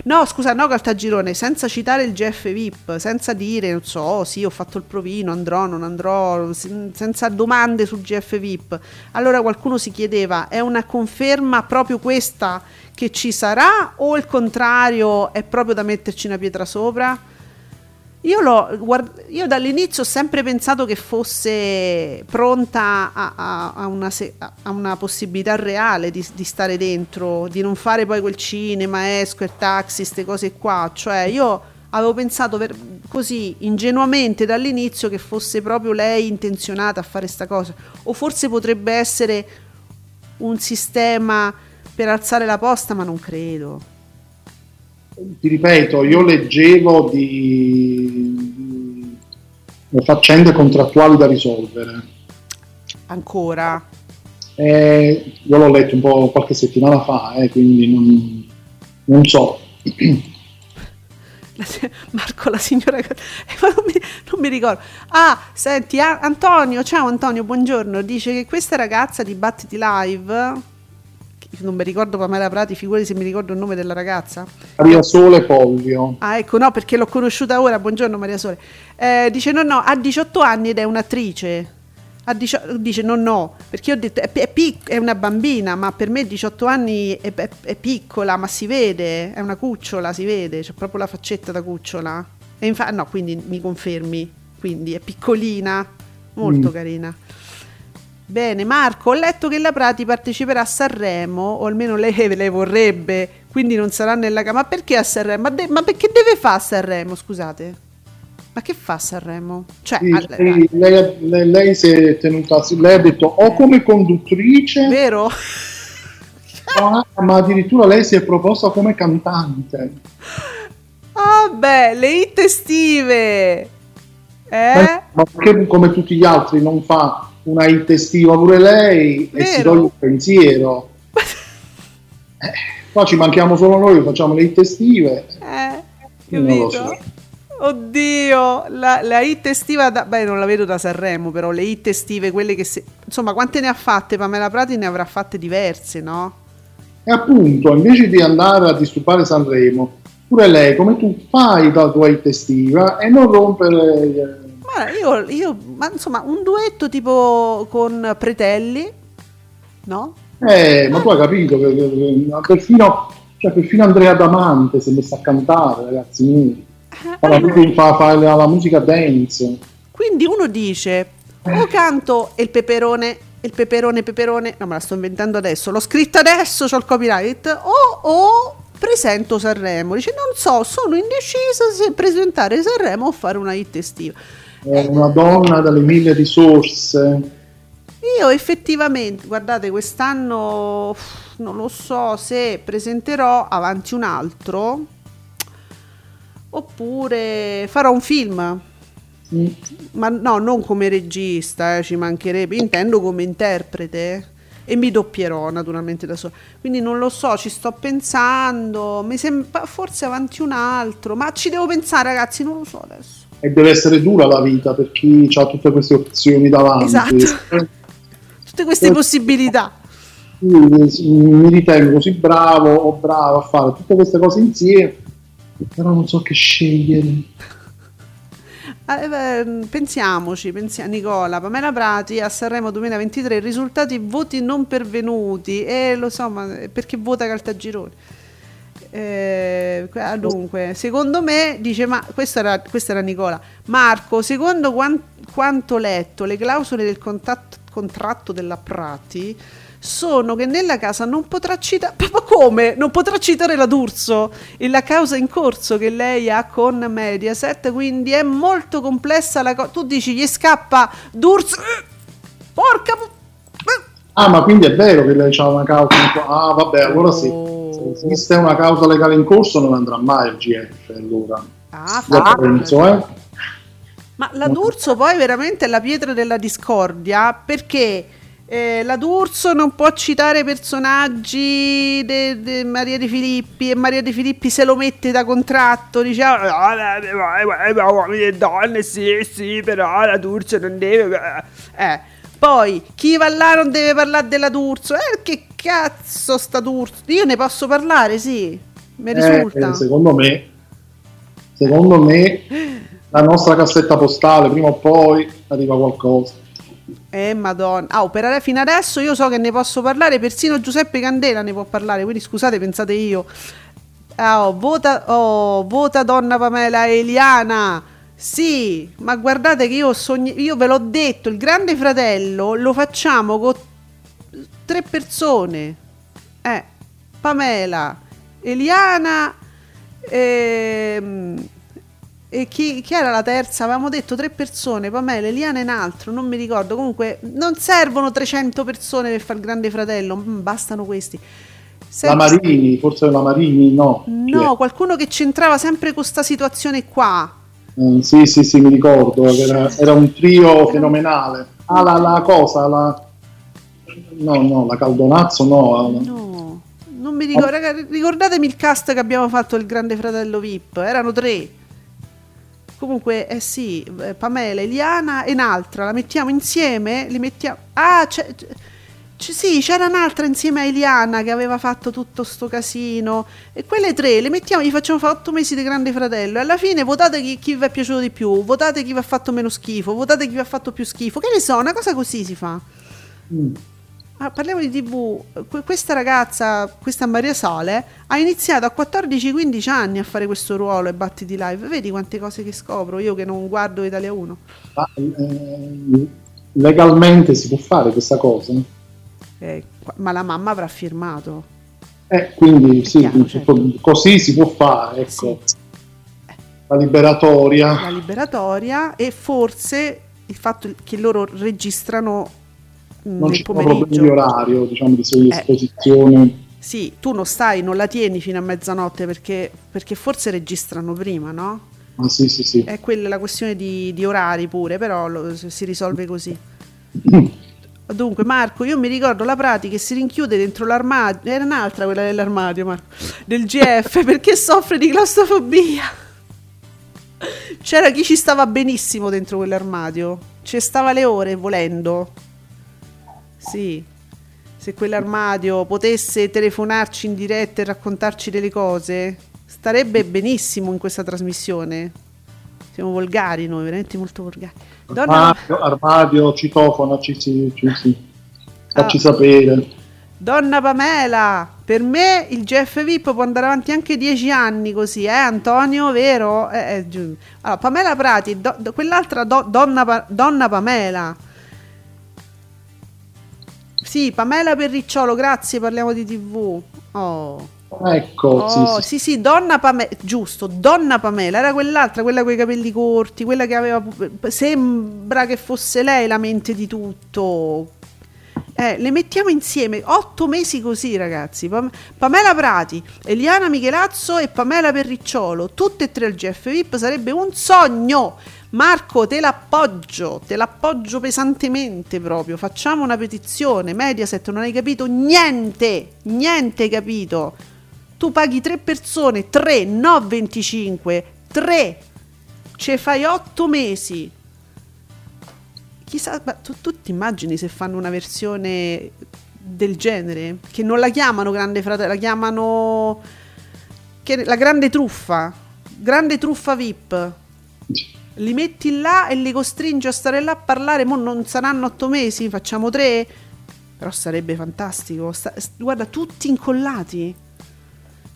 No, scusa, no Caltagirone, senza citare il GF VIP, senza dire, non so, oh, sì, ho fatto il provino, andrò, non andrò, sen- senza domande sul GF VIP. Allora qualcuno si chiedeva, è una conferma proprio questa che ci sarà o il contrario è proprio da metterci una pietra sopra? Io, guard- io dall'inizio ho sempre pensato che fosse pronta a, a- a una, se- a una possibilità reale di, di stare dentro, di non fare poi quel cinema, esco e taxi, queste cose qua. Cioè, io avevo pensato per- così ingenuamente dall'inizio che fosse proprio lei intenzionata a fare sta cosa. O forse potrebbe essere un sistema per alzare la posta, ma non credo. Ti ripeto, io leggevo di faccende contrattuali da risolvere. Ancora. Eh, io l'ho letto un po' qualche settimana fa, eh, quindi non, non so. Marco, la signora. eh, non, mi, non mi ricordo. Ah, senti, Antonio, ciao Antonio, buongiorno. Dice che questa ragazza di Battiti Live, non mi ricordo Pamela Prati, figurati se mi ricordo il nome della ragazza. Maria Sole Pollio. Ah, ecco, no, perché l'ho conosciuta ora. Buongiorno Maria Sole. Eh, dice no, no, ha 18 anni ed è un'attrice. Dicio- dice no, no, perché ho detto è, è pic- è una bambina, ma per me 18 anni è, è- è piccola, ma si vede, è una cucciola, si vede, c'è proprio la faccetta da cucciola. E infatti, no, quindi mi confermi, quindi è piccolina, molto Mm. carina. Bene, Marco, ho letto che la Prati parteciperà a Sanremo, o almeno lei, lei vorrebbe, quindi non sarà nella cama. Ma perché a Sanremo? Ma, de- ma perché deve fare a Sanremo, scusate? Ma che fa Sanremo? Cioè, Sì, al- lei, lei- lei- lei si è tenuta, lei ha detto o come conduttrice, vero? ah, ma addirittura lei si è proposta come cantante. Ah, beh, le hit estive! Eh? Ma perché come tutti gli altri non fa una hit estiva pure lei e si Vero. toglie il pensiero? Eh, qua ci manchiamo solo noi, facciamo le hit estive. Eh, Non lo so. Oddio, la, la hit estiva, da, beh non la vedo da Sanremo, però le hit estive, quelle che se, insomma quante ne ha fatte Pamela Prati ne avrà fatte diverse, no? E appunto, invece di andare a disturbare Sanremo, pure lei, come tu, fai la tua hit estiva e non rompere... eh, Ma io, io ma insomma un duetto tipo con Pretelli, no? Eh, ma tu hai capito che, che- che- perfino, cioè, perfino Andrea Damante si è messa a cantare, ragazzi miei. Fa la, fa- fa la- la musica dance. Quindi uno dice o canto il peperone, il peperone, peperone, no me la sto inventando adesso, l'ho scritto adesso, ho il copyright, o, o presento Sanremo. Dice non so, sono indecisa se presentare Sanremo o fare una hit estiva. È una donna dalle mille risorse. Io effettivamente, guardate, quest'anno non lo so se presenterò avanti un altro oppure farò un film. Ma no, non come regista, eh, ci mancherebbe, intendo come interprete. e mi doppierò naturalmente da sola. Quindi non lo so, ci sto pensando, mi sembra forse avanti un altro, ma ci devo pensare ragazzi, non lo so adesso. E deve essere dura la vita per chi ha tutte queste opzioni davanti. Esatto. Eh, Tutte queste Eh. possibilità. mi ritengo così bravo o bravo a fare tutte queste cose insieme, però non so che scegliere. Eh, beh, pensiamoci, pensia- Nicola, Pamela Prati a Sanremo 2023, risultati voti non pervenuti, e lo so, ma perché vota Caltagirone? Eh, que- dunque, secondo me, dice, ma questo era, questo era Nicola, Marco, secondo quan- quanto letto, le clausole del contatto- contratto della Prati sono che nella casa non potrà citare, ma come? Non potrà citare la D'Urso e la causa in corso che lei ha con Mediaset, quindi è molto complessa la cosa. Tu dici gli scappa D'Urso, eh, porca eh. Ah, ma quindi è vero che lei ha una causa in corso? Ah, vabbè, allora sì. Oh. Se esiste una causa legale in corso non andrà mai il GF, allora. Ah, fa- penso, eh. Ma la D'Urso poi veramente è la pietra della discordia perché eh, la D'Urso non può citare personaggi di Maria De Filippi e Maria De Filippi se lo mette da contratto, dice "Ah, eh, eh, eh, uomini e donne, sì, sì, però la D'Urso non deve... Eh. Poi chi va là non deve parlare della D'Urso, eh, che cazzo sta D'Urso? Io ne posso parlare, sì, mi risulta. Eh, secondo me, secondo me, la nostra cassetta postale prima o poi arriva qualcosa. Eh madonna, ah, per ade- fino adesso io so che ne posso parlare, persino Giuseppe Candela ne può parlare, quindi scusate, pensate io. Ah, oh, vota, oh, vota donna Pamela Eliana. Sì, ma guardate che io, sogni- io ve l'ho detto, il grande fratello lo facciamo con tre persone. Eh, Pamela, Eliana ehm, e chi, chi era la terza? Avevamo detto tre persone, Pamela, Eliana e un altro, non mi ricordo. Comunque non servono 300 persone per fare il grande fratello, mm, bastano questi. La Senti- Marini, forse la Marini, no. No, qualcuno che c'entrava sempre con questa situazione qua. Eh, sì, sì, sì, mi ricordo, era, era un trio fenomenale. Ah, la, la cosa, la... No, no, la Caldonazzo no. No, non mi ricordo. Raga, ricordatemi il cast che abbiamo fatto il Grande Fratello VIP. Erano tre. Comunque, eh sì, eh, Pamela, Eliana e un'altra. La mettiamo insieme. Li mettiamo. Ah, c'è. c'è- sì, c'era un'altra insieme a Eliana che aveva fatto tutto sto casino. E quelle tre le mettiamo, gli facciamo fare otto mesi di Grande Fratello. E alla fine votate chi, chi vi è piaciuto di più, votate chi vi ha fatto meno schifo, votate chi vi ha fatto più schifo. Che ne so, una cosa così si fa. Mm. Ah, parliamo di TV. Que- questa ragazza, questa Maria Sole, ha iniziato a 14-15 anni a fare questo ruolo e battiti live. Vedi quante cose che scopro io che non guardo Italia 1. Ma, eh, legalmente si può fare questa cosa? Eh, ma la mamma avrà firmato. Eh, quindi sì, Chiaro, certo. così si può fare, ecco. La liberatoria. La liberatoria e forse il fatto che loro registrano mm, non nel pomeriggio. orario, diciamo, di Eh. esposizione. Sì, tu non stai, non la tieni fino a mezzanotte perché, perché forse registrano prima, no? Ah, sì, sì, sì. È quella la questione di, di orari pure, però lo- si risolve così. Dunque, Marco, io mi ricordo la pratica che si rinchiude dentro l'armadio. Era un'altra quella dell'armadio, Marco. Del GF perché soffre di claustrofobia. C'era chi ci stava benissimo dentro quell'armadio. Ci stava le ore volendo. Sì. Se quell'armadio potesse telefonarci in diretta e raccontarci delle cose, starebbe benissimo in questa trasmissione. Siamo volgari noi, veramente molto volgari. Donna, Armadio, armadio, citofono, ci, ci, ci, ci. facci Ah. sapere. Donna Pamela, per me il GF VIP può andare avanti anche dieci anni così, eh Antonio, vero? Eh, eh, allora, Pamela Prati, do- do- quell'altra do- donna, donna Pamela. Sì, Pamela Perricciolo, grazie, parliamo di TV. Oh. Ecco, Oh, sì, sì. sì, donna Pamela, giusto, donna Pamela, era quell'altra, quella con i capelli corti, quella che aveva, sembra che fosse lei la mente di tutto. Eh, le mettiamo insieme, otto mesi così ragazzi, Pam- Pamela Prati, Eliana Michelazzo e Pamela Perricciolo, tutte e tre al GF VIP, sarebbe un sogno, Marco, te l'appoggio, te l'appoggio pesantemente proprio. Facciamo una petizione. Mediaset, non hai capito niente, niente hai capito. Tu paghi tre persone, tre, no 25, tre. Ce fai otto mesi. Chissà, ma tu, tu ti immagini se fanno una versione del genere? Che non la chiamano Grande Fratello, la chiamano che- la Grande Truffa. Grande Truffa VIP. Li metti là e li costringi a stare là a parlare. Mo non saranno otto mesi, facciamo tre. Però sarebbe fantastico. Sta- guarda, tutti incollati.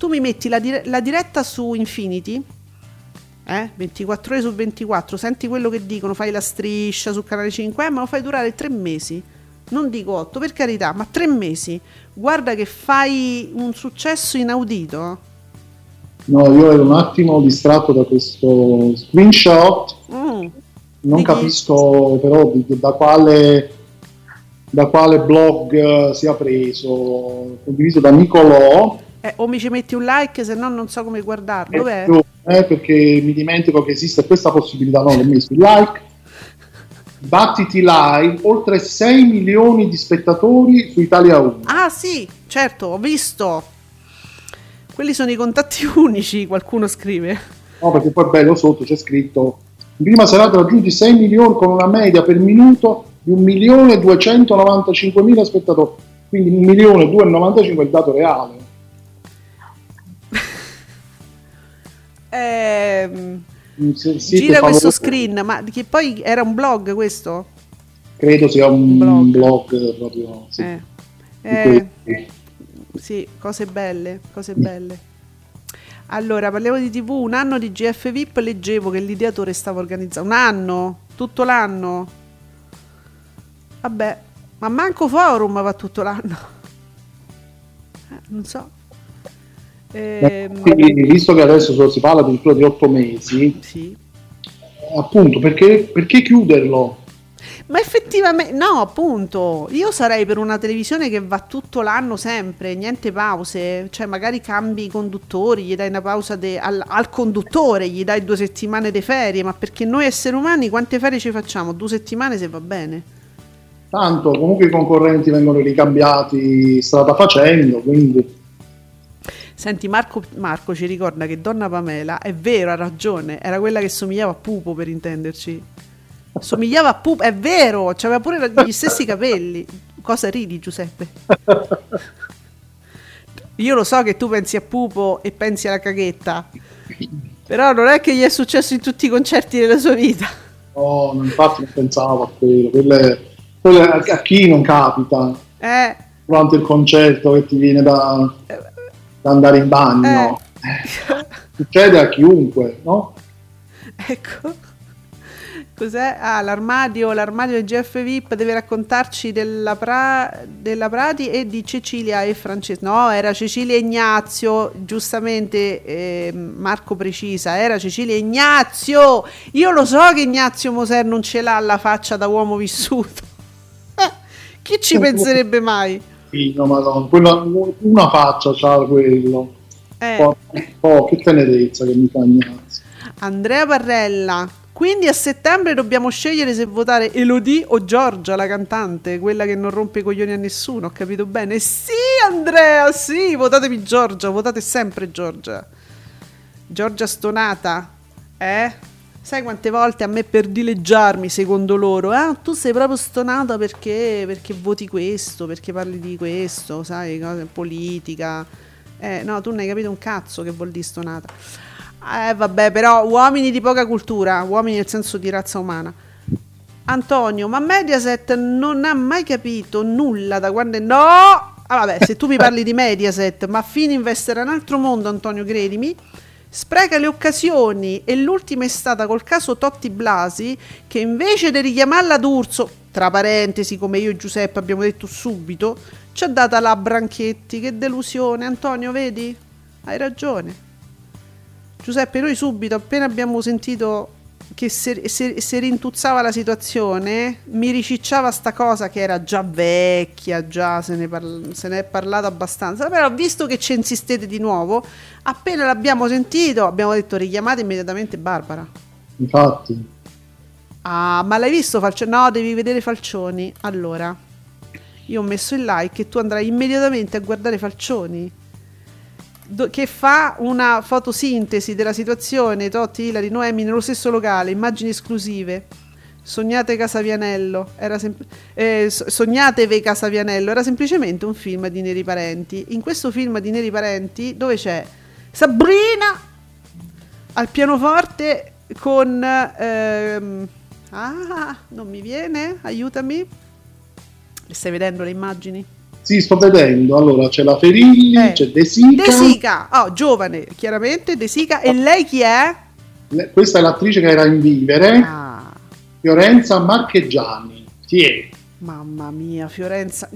Tu mi metti la, dire- la diretta su Infinity. Eh? 24 ore su 24, senti quello che dicono, fai la striscia su canale 5, eh, ma lo fai durare tre mesi. Non dico 8, per carità, ma tre mesi. Guarda che fai un successo inaudito. No, io ero un attimo distratto da questo screenshot, Mm. non Di chi? capisco però di- da quale, da quale blog sia preso, condiviso da Nicolò, Eh, o mi ci metti un like, se no non so come guardarlo. Dov'è? eh, perché mi dimentico che esiste questa possibilità, no, l'ho messo like, Battiti Live, oltre 6 milioni di spettatori su Italia 1. Ah sì, certo, ho visto. Quelli sono i contatti unici, qualcuno scrive. No, perché poi bello sotto c'è scritto in prima serata raggiunti 6 milioni con una media per minuto di 1.295.000 spettatori quindi 1.295 è il dato reale Siete gira questo screen, ma che poi era un blog questo? credo sia un blog, blog. proprio sì, Eh. Eh, sì, cose belle, cose belle. Allora, parliamo di TV, un anno di GF VIP leggevo che l'ideatore stava organizzando. Un anno? Tutto l'anno? Vabbè, ma manco forum va tutto l'anno. Eh, non so. Ehm, Quindi, visto che adesso so- si parla addirittura di 8 mesi sì. appunto perché, perché chiuderlo Ma effettivamente, no, appunto, io sarei per una televisione che va tutto l'anno sempre, niente pause, cioè magari cambi i conduttori, gli dai una pausa de- al, al conduttore, gli dai due settimane di ferie, ma perché noi esseri umani quante ferie ci facciamo? Due settimane se va bene. tanto comunque i concorrenti vengono ricambiati strada facendo quindi Senti, Marco, Marco ci ricorda che Donna Pamela, è vero, ha ragione, era quella che somigliava a Pupo per intenderci. Somigliava a Pupo, è vero, aveva pure gli stessi capelli. Cosa ridi Giuseppe? Io lo so che tu pensi a Pupo e pensi alla caghetta, però non è che gli è successo in tutti i concerti della sua vita. no, infatti non pensavo a quello quelle, quelle a, chi non capita Eh, durante il concerto che ti viene da, da andare in bagno Eh, succede a chiunque no? ecco. Cos'è? Ah, l'armadio, l'armadio di Jeff VIP deve raccontarci della, Pra- della Prati e di Cecilia e Francesco. No, era Cecilia e Ignazio, giustamente eh, Marco precisa, era Cecilia e Ignazio. Io lo so che Ignazio Moser non ce l'ha la faccia da uomo vissuto. Chi ci penserebbe mai? Fino, madonna, quella- una faccia c'ha quello Eh. oh, che tenerezza che mi fa Ignazio Andrea Parrella. Quindi a settembre dobbiamo scegliere se votare Elodie o Giorgia, la cantante, quella che non rompe i coglioni a nessuno, ho capito bene? Sì, Andrea, sì, votatemi Giorgia, votate sempre Giorgia. Giorgia stonata, eh? Sai quante volte a me per dileggiarmi, secondo loro, ah, tu sei proprio stonata perché, perché voti questo, perché parli di questo, sai, cose, politica. Eh, no, tu non hai capito un cazzo che vuol dire stonata. Eh, vabbè, però uomini di poca cultura, uomini nel senso di razza umana. Antonio, ma Mediaset non ha mai capito nulla da quando è... No! Ah, vabbè, se tu mi parli di Mediaset, ma Fininvest era un altro mondo, Antonio, credimi. Spreca le occasioni e l'ultima è stata col caso Totti Blasi che invece di richiamarla d'Urso, tra parentesi come io e Giuseppe abbiamo detto subito, ci ha data la Branchetti, che delusione. Antonio, vedi? Hai ragione. Giuseppe, noi subito, appena abbiamo sentito che si, si- si rintuzzava la situazione, mi ricicciava sta cosa che era già vecchia, già se ne, parl- se ne è parlato abbastanza, però visto che ci insistete di nuovo, appena l'abbiamo sentito abbiamo detto richiamate immediatamente Barbara. infatti Ah, ma l'hai visto Falcioni? No, devi vedere Falcioni. Allora, io ho messo il like e tu andrai immediatamente a guardare Falcioni. Che fa una fotosintesi della situazione Totti, Ilari, Noemi nello stesso locale, immagini esclusive. Sognate Casavianello, era sem- eh, so- Sognatevi Casavianello, era semplicemente un film di Neri Parenti. In questo film di Neri Parenti, dove c'è Sabrina al pianoforte con... ehm, ah, non mi viene, aiutami. Le stai vedendo le immagini? Sì, sto vedendo. Allora c'è la Ferilli, Eh. c'è De Sica. De Sica, oh, giovane, chiaramente, De Sica. E lei chi è? Le- Questa è l'attrice che era in Vivere, Ah, Fiorenza Marcheggiani. Chi è? mamma mia, Fiorenza,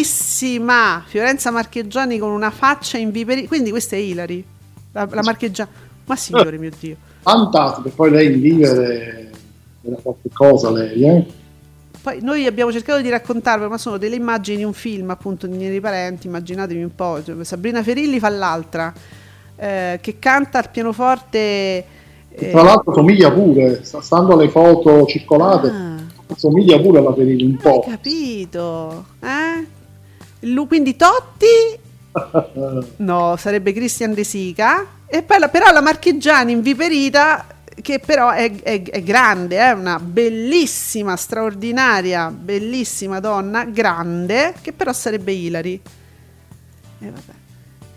grandissima Fiorenza Marcheggiani con una faccia inviperita. Quindi questa è Ilari, la, la Marcheggiani. Ma signore mio Dio. Fantastico, poi lei in Vivere era qualche cosa lei, eh? Poi noi abbiamo cercato di raccontarvi, ma sono delle immagini di un film appunto di Neri Parenti, immaginatevi un po', cioè, Sabrina Ferilli fa l'altra, eh, che canta al pianoforte... eh, Tra l'altro somiglia pure, sta- stando alle foto circolate, ah, somiglia pure alla Ferilli un hai po'. capito, eh? Lu- quindi Totti, no, sarebbe Christian De Sica, e poi la- però la Marcheggiani inviperita, che però è, è- è grande, è una bellissima, straordinaria, bellissima donna, grande, che però sarebbe Ilari. E vabbè.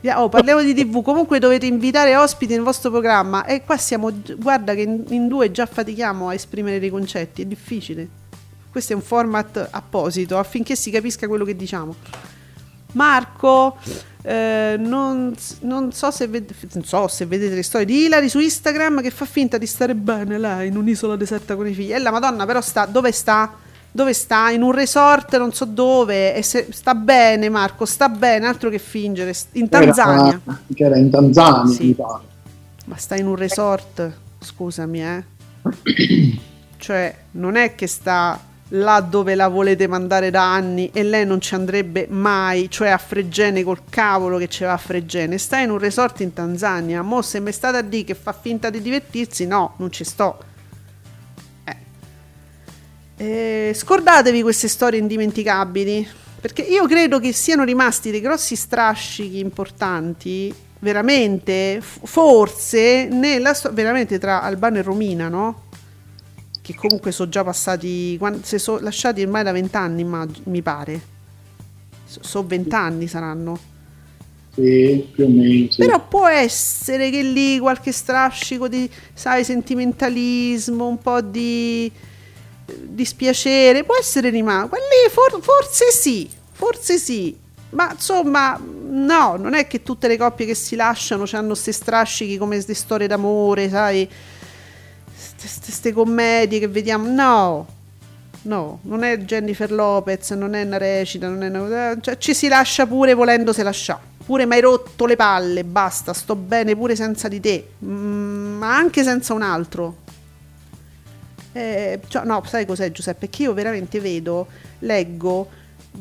Via- Oh, parliamo di TV, comunque dovete invitare ospiti nel vostro programma e qua siamo, guarda che in, in due già fatichiamo a esprimere dei concetti, è difficile. Questo è un format apposito affinché si capisca quello che diciamo. Marco, eh, non, non so se, ved- non so se vedete le storie di Ilari su Instagram che fa finta di stare bene lei in un'isola deserta con i figli. E la Madonna però sta, dove sta? Dove sta? In un resort, non so dove. E se, sta bene Marco, sta bene, altro che fingere. In Tanzania. Era, che era in Tanzania, Sì. mi pare. Ma sta in un resort, scusami, eh. cioè, non è che sta là dove la volete mandare da anni e lei non ci andrebbe mai, cioè a Fregene col cavolo che ci va a Fregene. Sta in un resort in Tanzania. Mo se mi state a dire che fa finta di divertirsi, no, non ci sto. Eh. Eh, scordatevi queste storie indimenticabili, perché io credo che siano rimasti dei grossi strascichi importanti, veramente, forse, nella veramente tra Albano e Romina, no? Che comunque sono già passati, si sono lasciati ormai da vent'anni, mi pare. Sono vent'anni saranno. Sì, più o meno. sì. Però può essere che lì qualche strascico di, sai, sentimentalismo, un po' di dispiacere, può essere rimasto. Quelli for- forse sì, forse sì. Ma insomma, no, non è che tutte le coppie che si lasciano hanno questi strascichi come queste storie d'amore, sai, queste commedie che vediamo. No, no, non è Jennifer Lopez, non è una recita, non è una- cioè, ci si lascia pure volendo se lascia. Pure mi hai rotto le palle, basta, sto bene pure senza di te, Mm, ma anche senza un altro. Eh, cioè, no, sai cos'è Giuseppe? Che io veramente vedo, leggo mh,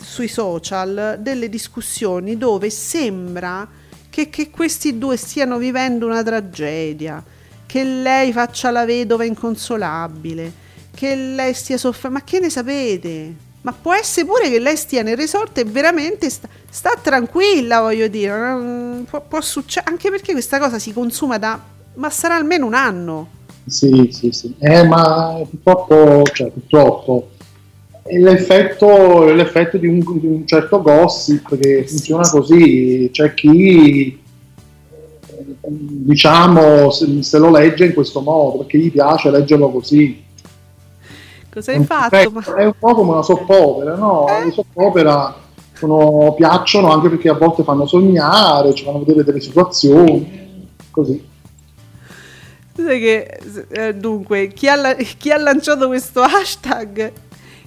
sui social delle discussioni dove sembra che, che questi due stiano vivendo una tragedia, che lei faccia la vedova inconsolabile, che lei stia soffrendo. Ma che ne sapete? Ma può essere pure che lei stia nel resort e veramente sta, sta tranquilla, voglio dire. non- Può, può succedere, anche perché questa cosa si consuma da... ma sarà almeno un anno. Sì, sì, sì. Eh, ma purtroppo, cioè, purtroppo è l'effetto, è l'effetto di, un, di un certo gossip che funziona così. C'è chi, diciamo, se, se lo legge in questo modo perché gli piace leggerlo così. Cosa È hai un- fatto? Ma- È un po' come una soppopera, no? Eh? Le soppopera sono- piacciono anche perché a volte fanno sognare, ci fanno vedere delle situazioni, così. Sai che, eh, dunque, chi ha, chi ha lanciato questo hashtag?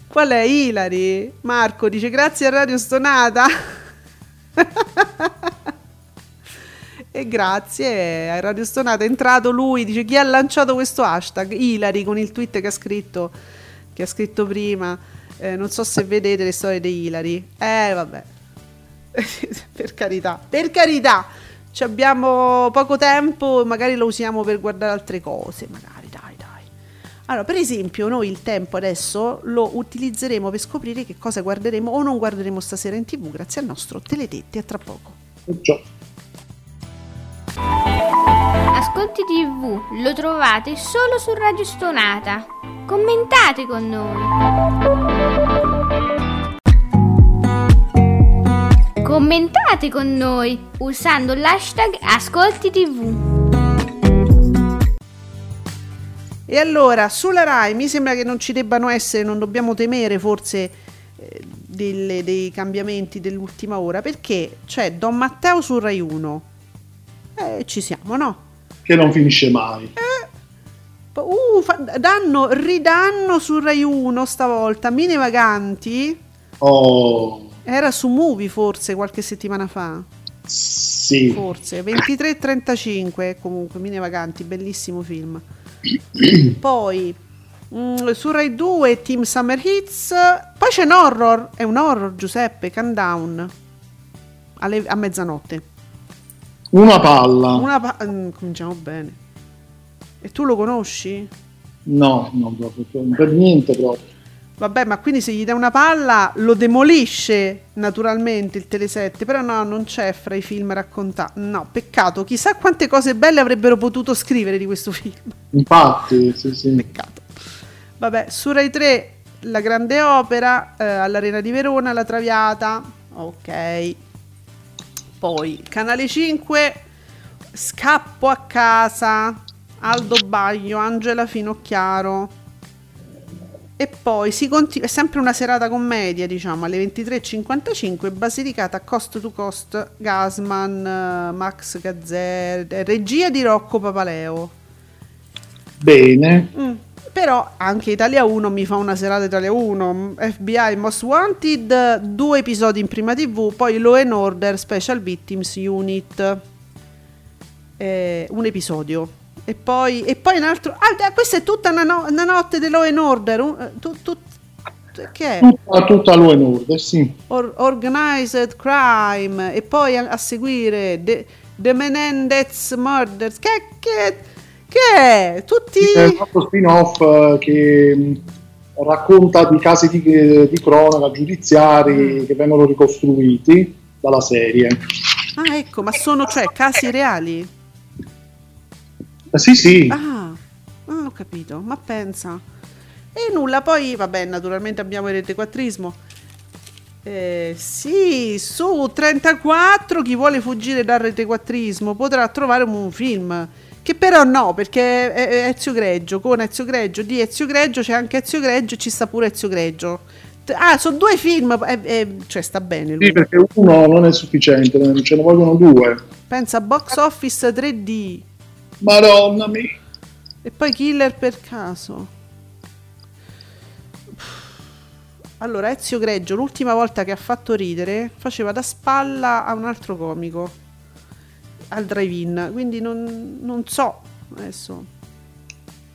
Qual è Ilari? Marco dice grazie a Radio Stonata. e grazie a Radio Stonata è entrato lui, dice chi ha lanciato questo hashtag? Ilari con il tweet che ha scritto, che ha scritto prima. Eh, non so se vedete le storie di Ilari. Eh, vabbè. per carità, per carità. Ci abbiamo poco tempo, magari lo usiamo per guardare altre cose, magari, dai, dai. Allora, per esempio, noi il tempo adesso lo utilizzeremo per scoprire che cosa guarderemo o non guarderemo stasera in tv grazie al nostro Teletetti. A tra poco. Già. Ascolti TV lo trovate solo su Radio Stonata. Commentate con noi. Commentate con noi usando l'hashtag Ascolti TV. E allora, sulla Rai mi sembra che non ci debbano essere, non dobbiamo temere forse eh, delle- dei cambiamenti dell'ultima ora, perché c'è Don Matteo su Rai 1. Eh, ci siamo, no? Che non finisce mai. Uh, fa- danno, ridanno su Rai 1 stavolta. Mine Vaganti Oh, era su Movie forse qualche settimana fa. sì. Forse 23-35 comunque Mine Vaganti, bellissimo film. Poi mm, su Rai 2 Team Summer Hits. Poi c'è un horror, è un horror Giuseppe, Countdown. Alle- a mezzanotte. Una palla. Una pa- mm, cominciamo bene. E tu lo conosci? No, no, proprio, per niente proprio. Vabbè, ma quindi se gli dai una palla lo demolisce naturalmente il Tele7, però no, non c'è fra i film raccontati. No, peccato, chissà quante cose belle avrebbero potuto scrivere di questo film. Infatti, sì, sì. Peccato. Vabbè, su Rai 3 La Grande Opera, eh, all'Arena di Verona, La Traviata. Ok. Poi Canale 5 Scappo a casa, Aldo Baglio, Angela Finocchiaro. E poi si continua, è sempre una serata commedia, diciamo, alle 23.55, Basilicata Cost to Cost, Gasman, Max Gazzer, regia di Rocco Papaleo. Bene. Mm, Però anche Italia 1 mi fa una serata Italia 1, FBI Most Wanted, due episodi in prima TV, poi Law and Order Special Victims Unit, eh, un episodio. E poi, e poi un altro... Ah, questa è tutta una, no- una notte di Law and Order. un- eh, tu- tu- che è? Tutta, tutta Law and Order, sì. Or- organized Crime. E poi a, a seguire The, The Menendez Murders. Che, che, che è? Tutti... È un spin-off eh, che mh, racconta di casi di, di cronaca giudiziari Mm. che vengono ricostruiti dalla serie. Ah, ecco, ma sono cioè casi reali? Eh, sì, sì, Ah, ah, ho capito, ma pensa. E nulla, poi vabbè, naturalmente abbiamo il retequattrismo. Eh, sì, su 34 chi vuole fuggire dal retequattrismo potrà trovare un film. Che però no, perché è, è Ezio Greggio, con Ezio Greggio, di Ezio Greggio c'è anche Ezio Greggio e ci sta pure Ezio Greggio. Ah, sono due film, eh, eh, cioè sta bene lui. Sì, perché uno non è sufficiente, ce ne vogliono due. Pensa a Box Office 3D Madonna mia. e poi Killer per caso. Allora, Ezio Greggio, l'ultima volta che ha fatto ridere, faceva da spalla a un altro comico al drive-in, quindi non, non so adesso.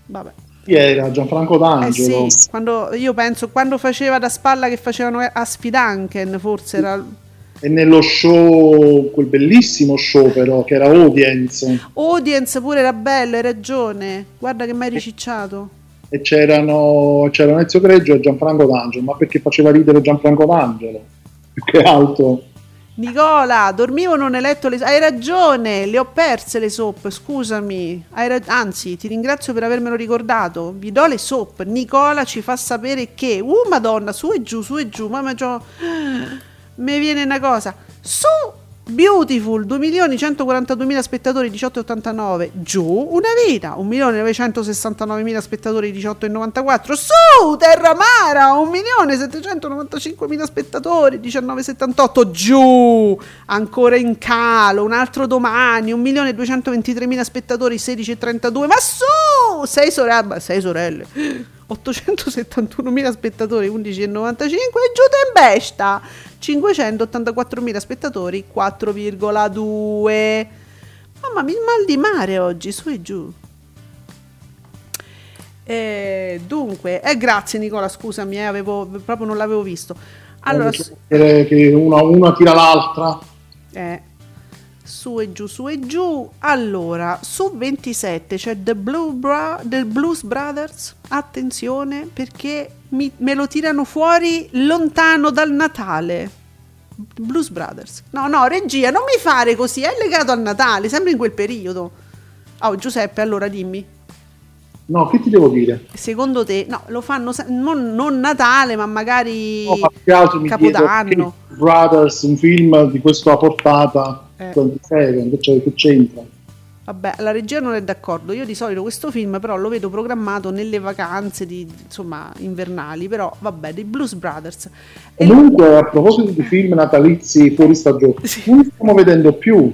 Vabbè. Chi era? Gianfranco Eh D'Angelo. sì, quando, io penso quando faceva da spalla che facevano a Spidanken, forse era E nello show, quel bellissimo show però, che era Audience, Audience pure era bello, hai ragione. Guarda che mi hai ricicciato. e c'erano, c'erano Ezio Greggio e Gianfranco D'Angelo, ma perché faceva ridere Gianfranco D'Angelo? Più che altro. Nicola, dormivo non hai letto le Hai ragione, le ho perse le soap, scusami. Hai ra- Anzi, ti ringrazio per avermelo ricordato. Vi do le soap. Nicola ci fa sapere che... Uh, madonna, su e giù, su e giù. Mamma, c'ho... Mi viene una cosa. Su Beautiful, 2.142.000 spettatori, 18,89. Giù, una vita, 1.969.000 spettatori, 18,94. Su Terramara, 1.795.000 spettatori, 19,78. Giù, ancora in calo, un altro domani, 1.223.000 spettatori, 16,32. Ma su, 6 sorelle, 6 sorelle. 871.000 spettatori, 11,95 e giù in besta 584.000 spettatori, 4,2 mamma mia, mal di mare oggi, su e giù Eh, dunque, eh, grazie Nicola, scusami, eh, avevo, proprio non l'avevo visto allora, che una, una tira l'altra. eh, su e giù, su e giù. Allora, su 27 c'è The, Blue Bra- The Blues Brothers. Attenzione perché mi- me lo tirano fuori lontano dal Natale. Blues Brothers. No, no, regia, non mi fare così, è legato al Natale, sempre in quel periodo. Oh, Giuseppe, allora dimmi. No, che ti devo dire? Secondo te, no, lo fanno non, non Natale, ma magari No, ma altro mi Capodanno. Brothers, un film di questa portata, Eh. 27, che c'è- che c'entra? Vabbè, la regia non è d'accordo. Io di solito questo film però lo vedo programmato nelle vacanze di, insomma, invernali, però vabbè, dei Blues Brothers. E Comunque, a proposito di film natalizi fuori stagione, Sì. non li stiamo vedendo più.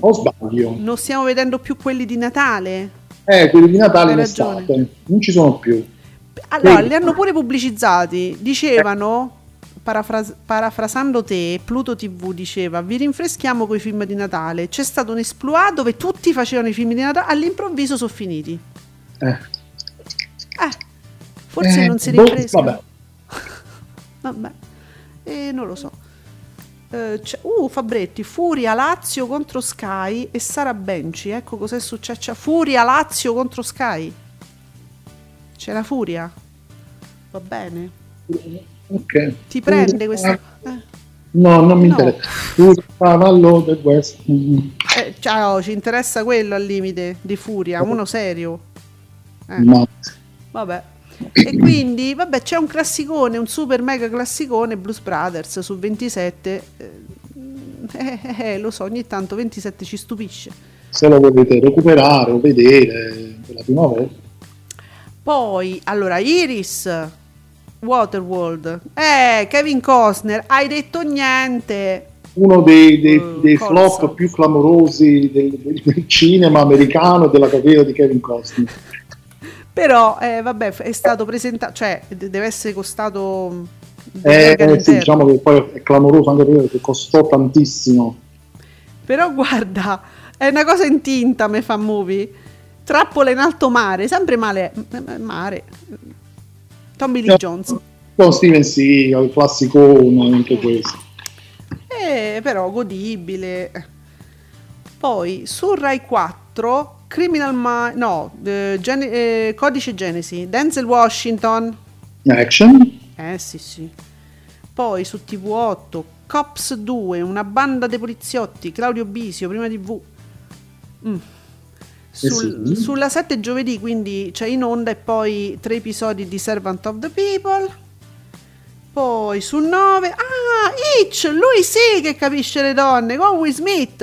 O sbaglio? non stiamo vedendo più quelli di Natale? Eh, quelli di Natale in estate, non ci sono più. Allora, Sì. li hanno pure pubblicizzati. Dicevano, parafras- parafrasando te, Pluto TV diceva, vi rinfreschiamo con i film di Natale. C'è stato un esploit dove tutti facevano i film di Natale, all'improvviso sono finiti. Eh. Eh, forse Eh, non si boh, rinfrescano. vabbè. Vabbè, Eh, non lo so. Eh, uh, Fabretti, Furia Lazio contro Sky e Sara Benci. Ecco cos'è successo. C'è Furia Lazio contro Sky. C'è la Furia. Va bene. Ok. Ti prende questa. Eh, No, non mi No. interessa. Tu cavallo del West. Eh, ciao, ci interessa quello al limite di Furia, uno serio. Eh. Ma Vabbè. E quindi, vabbè, c'è un classicone, un super mega classicone, Blues Brothers su 27. Eh, eh, eh, lo so, ogni tanto 27 ci stupisce. se lo volete recuperare o vedere per la prima volta. Poi, allora, Iris, Waterworld. Eh, Kevin Costner, hai detto niente. Uno dei, dei- Eh, dei flop più clamorosi del, del- del cinema americano e della carriera di Kevin Costner. Però, eh, vabbè, è stato presentato, cioè, de- deve essere costato... mm, Eh, sì, diciamo che poi è clamoroso anche perché costò tantissimo. Però guarda, è una cosa in tinta, me fa movie. Trappola in alto mare, sempre male, mare. Tommy Lee Jones. Con Steven Seagal, il classicone, anche questo. Eh, però godibile. Poi su Rai 4 Criminal Minds no, eh, Gen- eh, Codice Genesi, Denzel Washington. Action. Eh sì, sì. Poi su TV8 Cops 2, una banda dei poliziotti, Claudio Bisio, prima TV. Mm. Sul- sì. Sulla 7 giovedì, quindi c'è in onda e poi tre episodi di Servant of the People. Poi su 9, ah, Hitch, lui sì che capisce le donne, con Will Smith.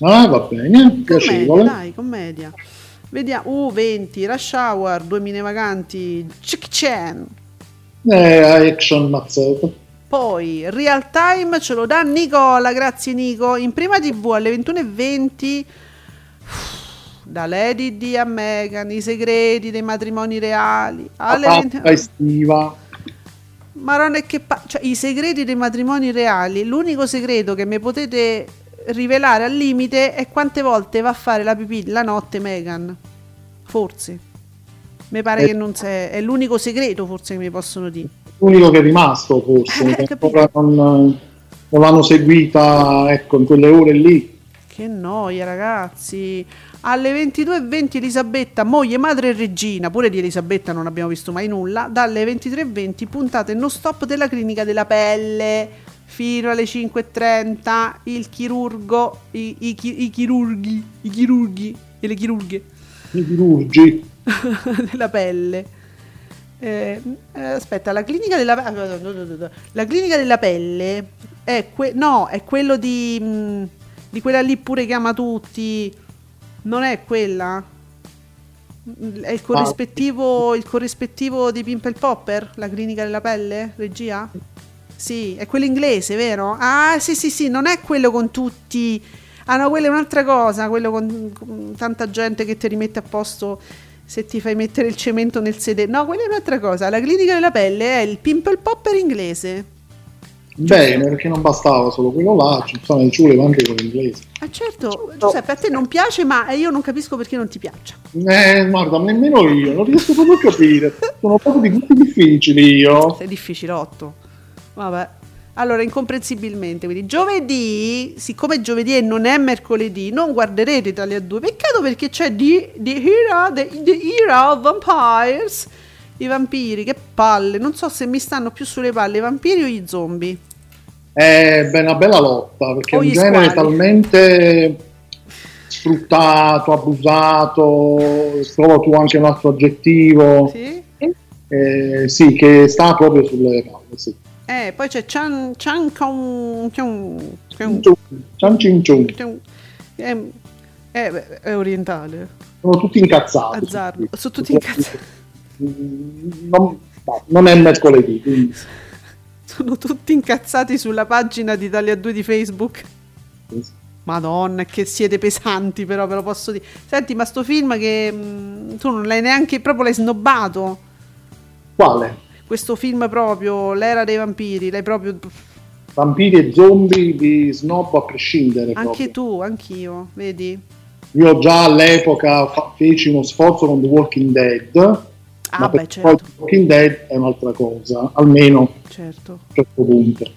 Ah, va bene, Commedia, dai, commedia. Vediamo, uh, 20, Rush Hour, 2000 vaganti, Chick Chan. Eh, action mazzato. Poi real time ce lo dà Nicola, grazie Nico. In prima TV alle 21.20 da Lady D a Megan, i segreti dei matrimoni reali. Alle La 20 pappa estiva. Ma non è che pa- cioè, i segreti dei matrimoni reali, l'unico segreto che mi potete rivelare al limite è quante volte va a fare la pipì la notte Megan. Forse. Mi pare Eh. che non c'è, è l'unico segreto forse che mi possono dire. L'unico che è rimasto forse, Eh, ancora non, non l'hanno seguita ecco, in quelle ore lì. Che noia, ragazzi. Alle 22.20 Elisabetta, moglie, madre e regina, pure di Elisabetta non abbiamo visto mai nulla, dalle 23.20 puntate non stop della clinica della pelle, fino alle 5.30 il chirurgo, i, i i chirurghi, i chirurghi e le chirurghe I chirurgi. della pelle. Eh, eh, aspetta, la clinica della pelle. La clinica della pelle è, que- no, è quello di, mh, di quella lì pure che ama tutti. Non è quella? È il corrispettivo, il corrispettivo di Pimple Popper? La clinica della pelle? Regia? Sì, è quello inglese, vero? Ah, sì, sì, sì, non è quello con tutti. Ah, no, quella è un'altra cosa. Quello con, con tanta gente che ti rimette a posto se ti fai mettere il cemento nel sedere. No, quella è un'altra cosa. La clinica della pelle è il Pimple Popper inglese. Bene, perché non bastava solo quello là, ci sono- ci voleva anche quello inglese. Ah, certo, Giuseppe, a te non piace, ma io non capisco perché non ti piaccia. Eh, guarda, nemmeno io, non riesco proprio a capire. Sono proprio di gusti difficili io. Sei difficilotto. Vabbè. Allora, incomprensibilmente, quindi giovedì, siccome giovedì e non è mercoledì, non guarderete Italia 2. Peccato perché c'è The, the, Era, the, the Era of Vampires, i vampiri, che palle. Non so se mi stanno più sulle palle i vampiri o gli zombie. È beh, una bella lotta perché è un genere squali. talmente sfruttato, abusato, trovo tu anche un altro aggettivo, Sì? eh, sì, che sta proprio sulle palle. Sì. Eh, poi c'è Chan, Chan Kong... Cin ciun. Kong- è, è, è orientale. Sono tutti incazzati. Azzardo. Sono tutti incazzati. Mm, Non, no, non è mercoledì, quindi Sono tutti incazzati sulla pagina di Italia 2 di Facebook. Madonna, che siete pesanti, però ve lo posso dire. Senti, ma sto film che mh, tu non l'hai neanche proprio l'hai snobbato. quale? Questo film proprio, l'era dei vampiri, l'hai proprio Vampiri e zombie di snob a prescindere. anche proprio. tu, anch'io, vedi? Io già all'epoca fa- feci uno sforzo con The Walking Dead, Ah, ma beh, certo, Walking Dead è un'altra cosa, almeno certo. a un certo punto.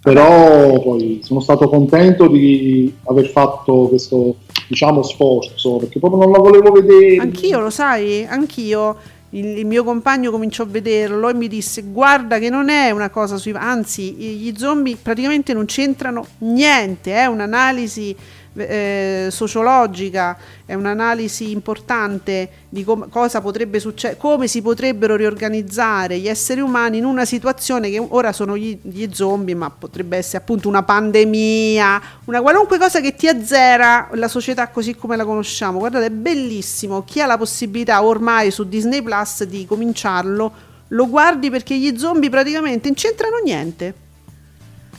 Però poi sono stato contento di aver fatto questo diciamo sforzo perché proprio non la volevo vedere. Anch'io, lo sai, anch'io. Il, il mio compagno cominciò a vederlo e mi disse: Guarda, che non è una cosa sui. Anzi, gli zombie praticamente non c'entrano niente. È un'analisi eh, sociologica, è un'analisi importante di com- cosa potrebbe succedere, come si potrebbero riorganizzare gli esseri umani in una situazione che ora sono gli, gli zombie, ma potrebbe essere appunto una pandemia, una qualunque cosa che ti azzera la società così come la conosciamo. Guardate, è bellissimo. Chi ha la possibilità ormai su Disney Plus di cominciarlo, lo guardi perché gli zombie praticamente non c'entrano niente.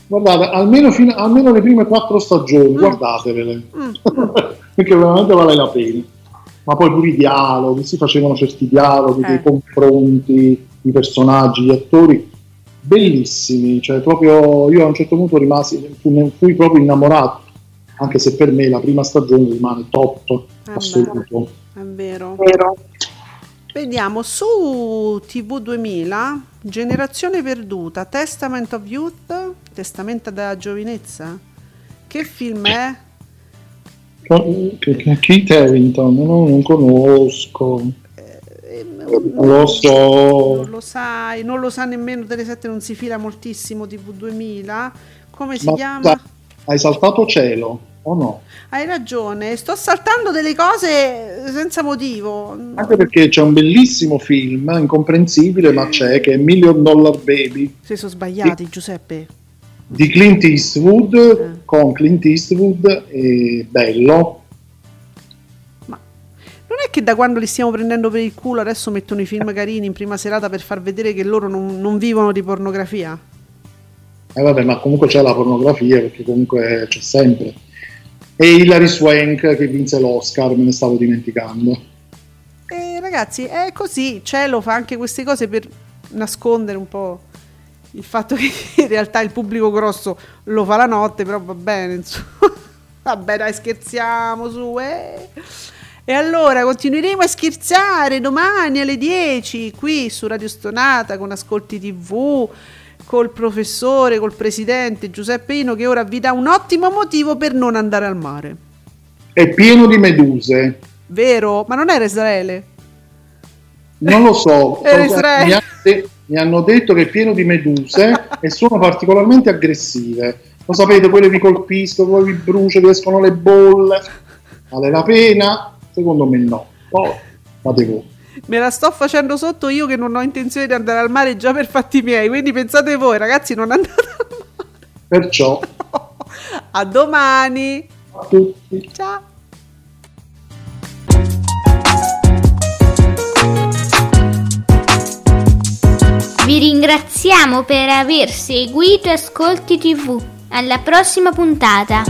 Guardate, almeno, fino- almeno le prime quattro stagioni, guardatevele, Mm. perché veramente vale la pena. Ma poi pure i dialoghi, si facevano certi dialoghi, Eh. dei confronti, i personaggi, gli attori, bellissimi, cioè proprio io a un certo punto rimasi, fui proprio innamorato, anche se per me la prima stagione rimane top Eh assoluto. È vero. Vediamo su TV 2000, Generazione perduta, Testament of Youth, Testamento della giovinezza. Che film è? Keith Harrington, no, non conosco, Eh, non lo so. Non lo sai, non lo sa nemmeno Tele7, non si fila moltissimo TV 2000. Come si Ma chiama? hai saltato cielo o no? Hai ragione, sto saltando delle cose senza motivo. Anche perché c'è un bellissimo film, incomprensibile, ma c'è, che è Million Dollar Baby Si sono sbagliati, Giuseppe. di Clint Eastwood, Eh. con Clint Eastwood, è bello. Ma non è che da quando li stiamo prendendo per il culo adesso mettono i film carini in prima serata per far vedere che loro non, non vivono di pornografia? E vabbè, ma comunque c'è la pornografia, perché comunque c'è sempre. E Hilary Swank che vinse l'Oscar, me ne stavo dimenticando. E ragazzi, è così, Cielo fa anche queste cose per nascondere un po' il fatto che in realtà il pubblico grosso lo fa la notte, però va bene, insomma. Vabbè, dai, scherziamo su, eh. E allora continueremo a scherzare domani alle 10 qui su Radio Stonata con Ascolti TV, col professore, col presidente Giuseppe Ino che ora vi dà un ottimo motivo per non andare al mare. È pieno di meduse. Vero? Ma non era Israele? Non lo so, Era Israele. mi, ha- mi hanno detto che è pieno di meduse e sono particolarmente aggressive. Lo sapete, quelle vi colpiscono, poi vi brucia, vi escono le bolle. Vale la pena? Secondo me no. Poi fate voi. Me la sto facendo sotto io che non ho intenzione di andare al mare già per fatti miei, quindi pensate voi ragazzi non andate al Perciò mare. A domani. a tutti. Ciao. Vi ringraziamo per aver seguito Ascolti TV. Alla prossima puntata.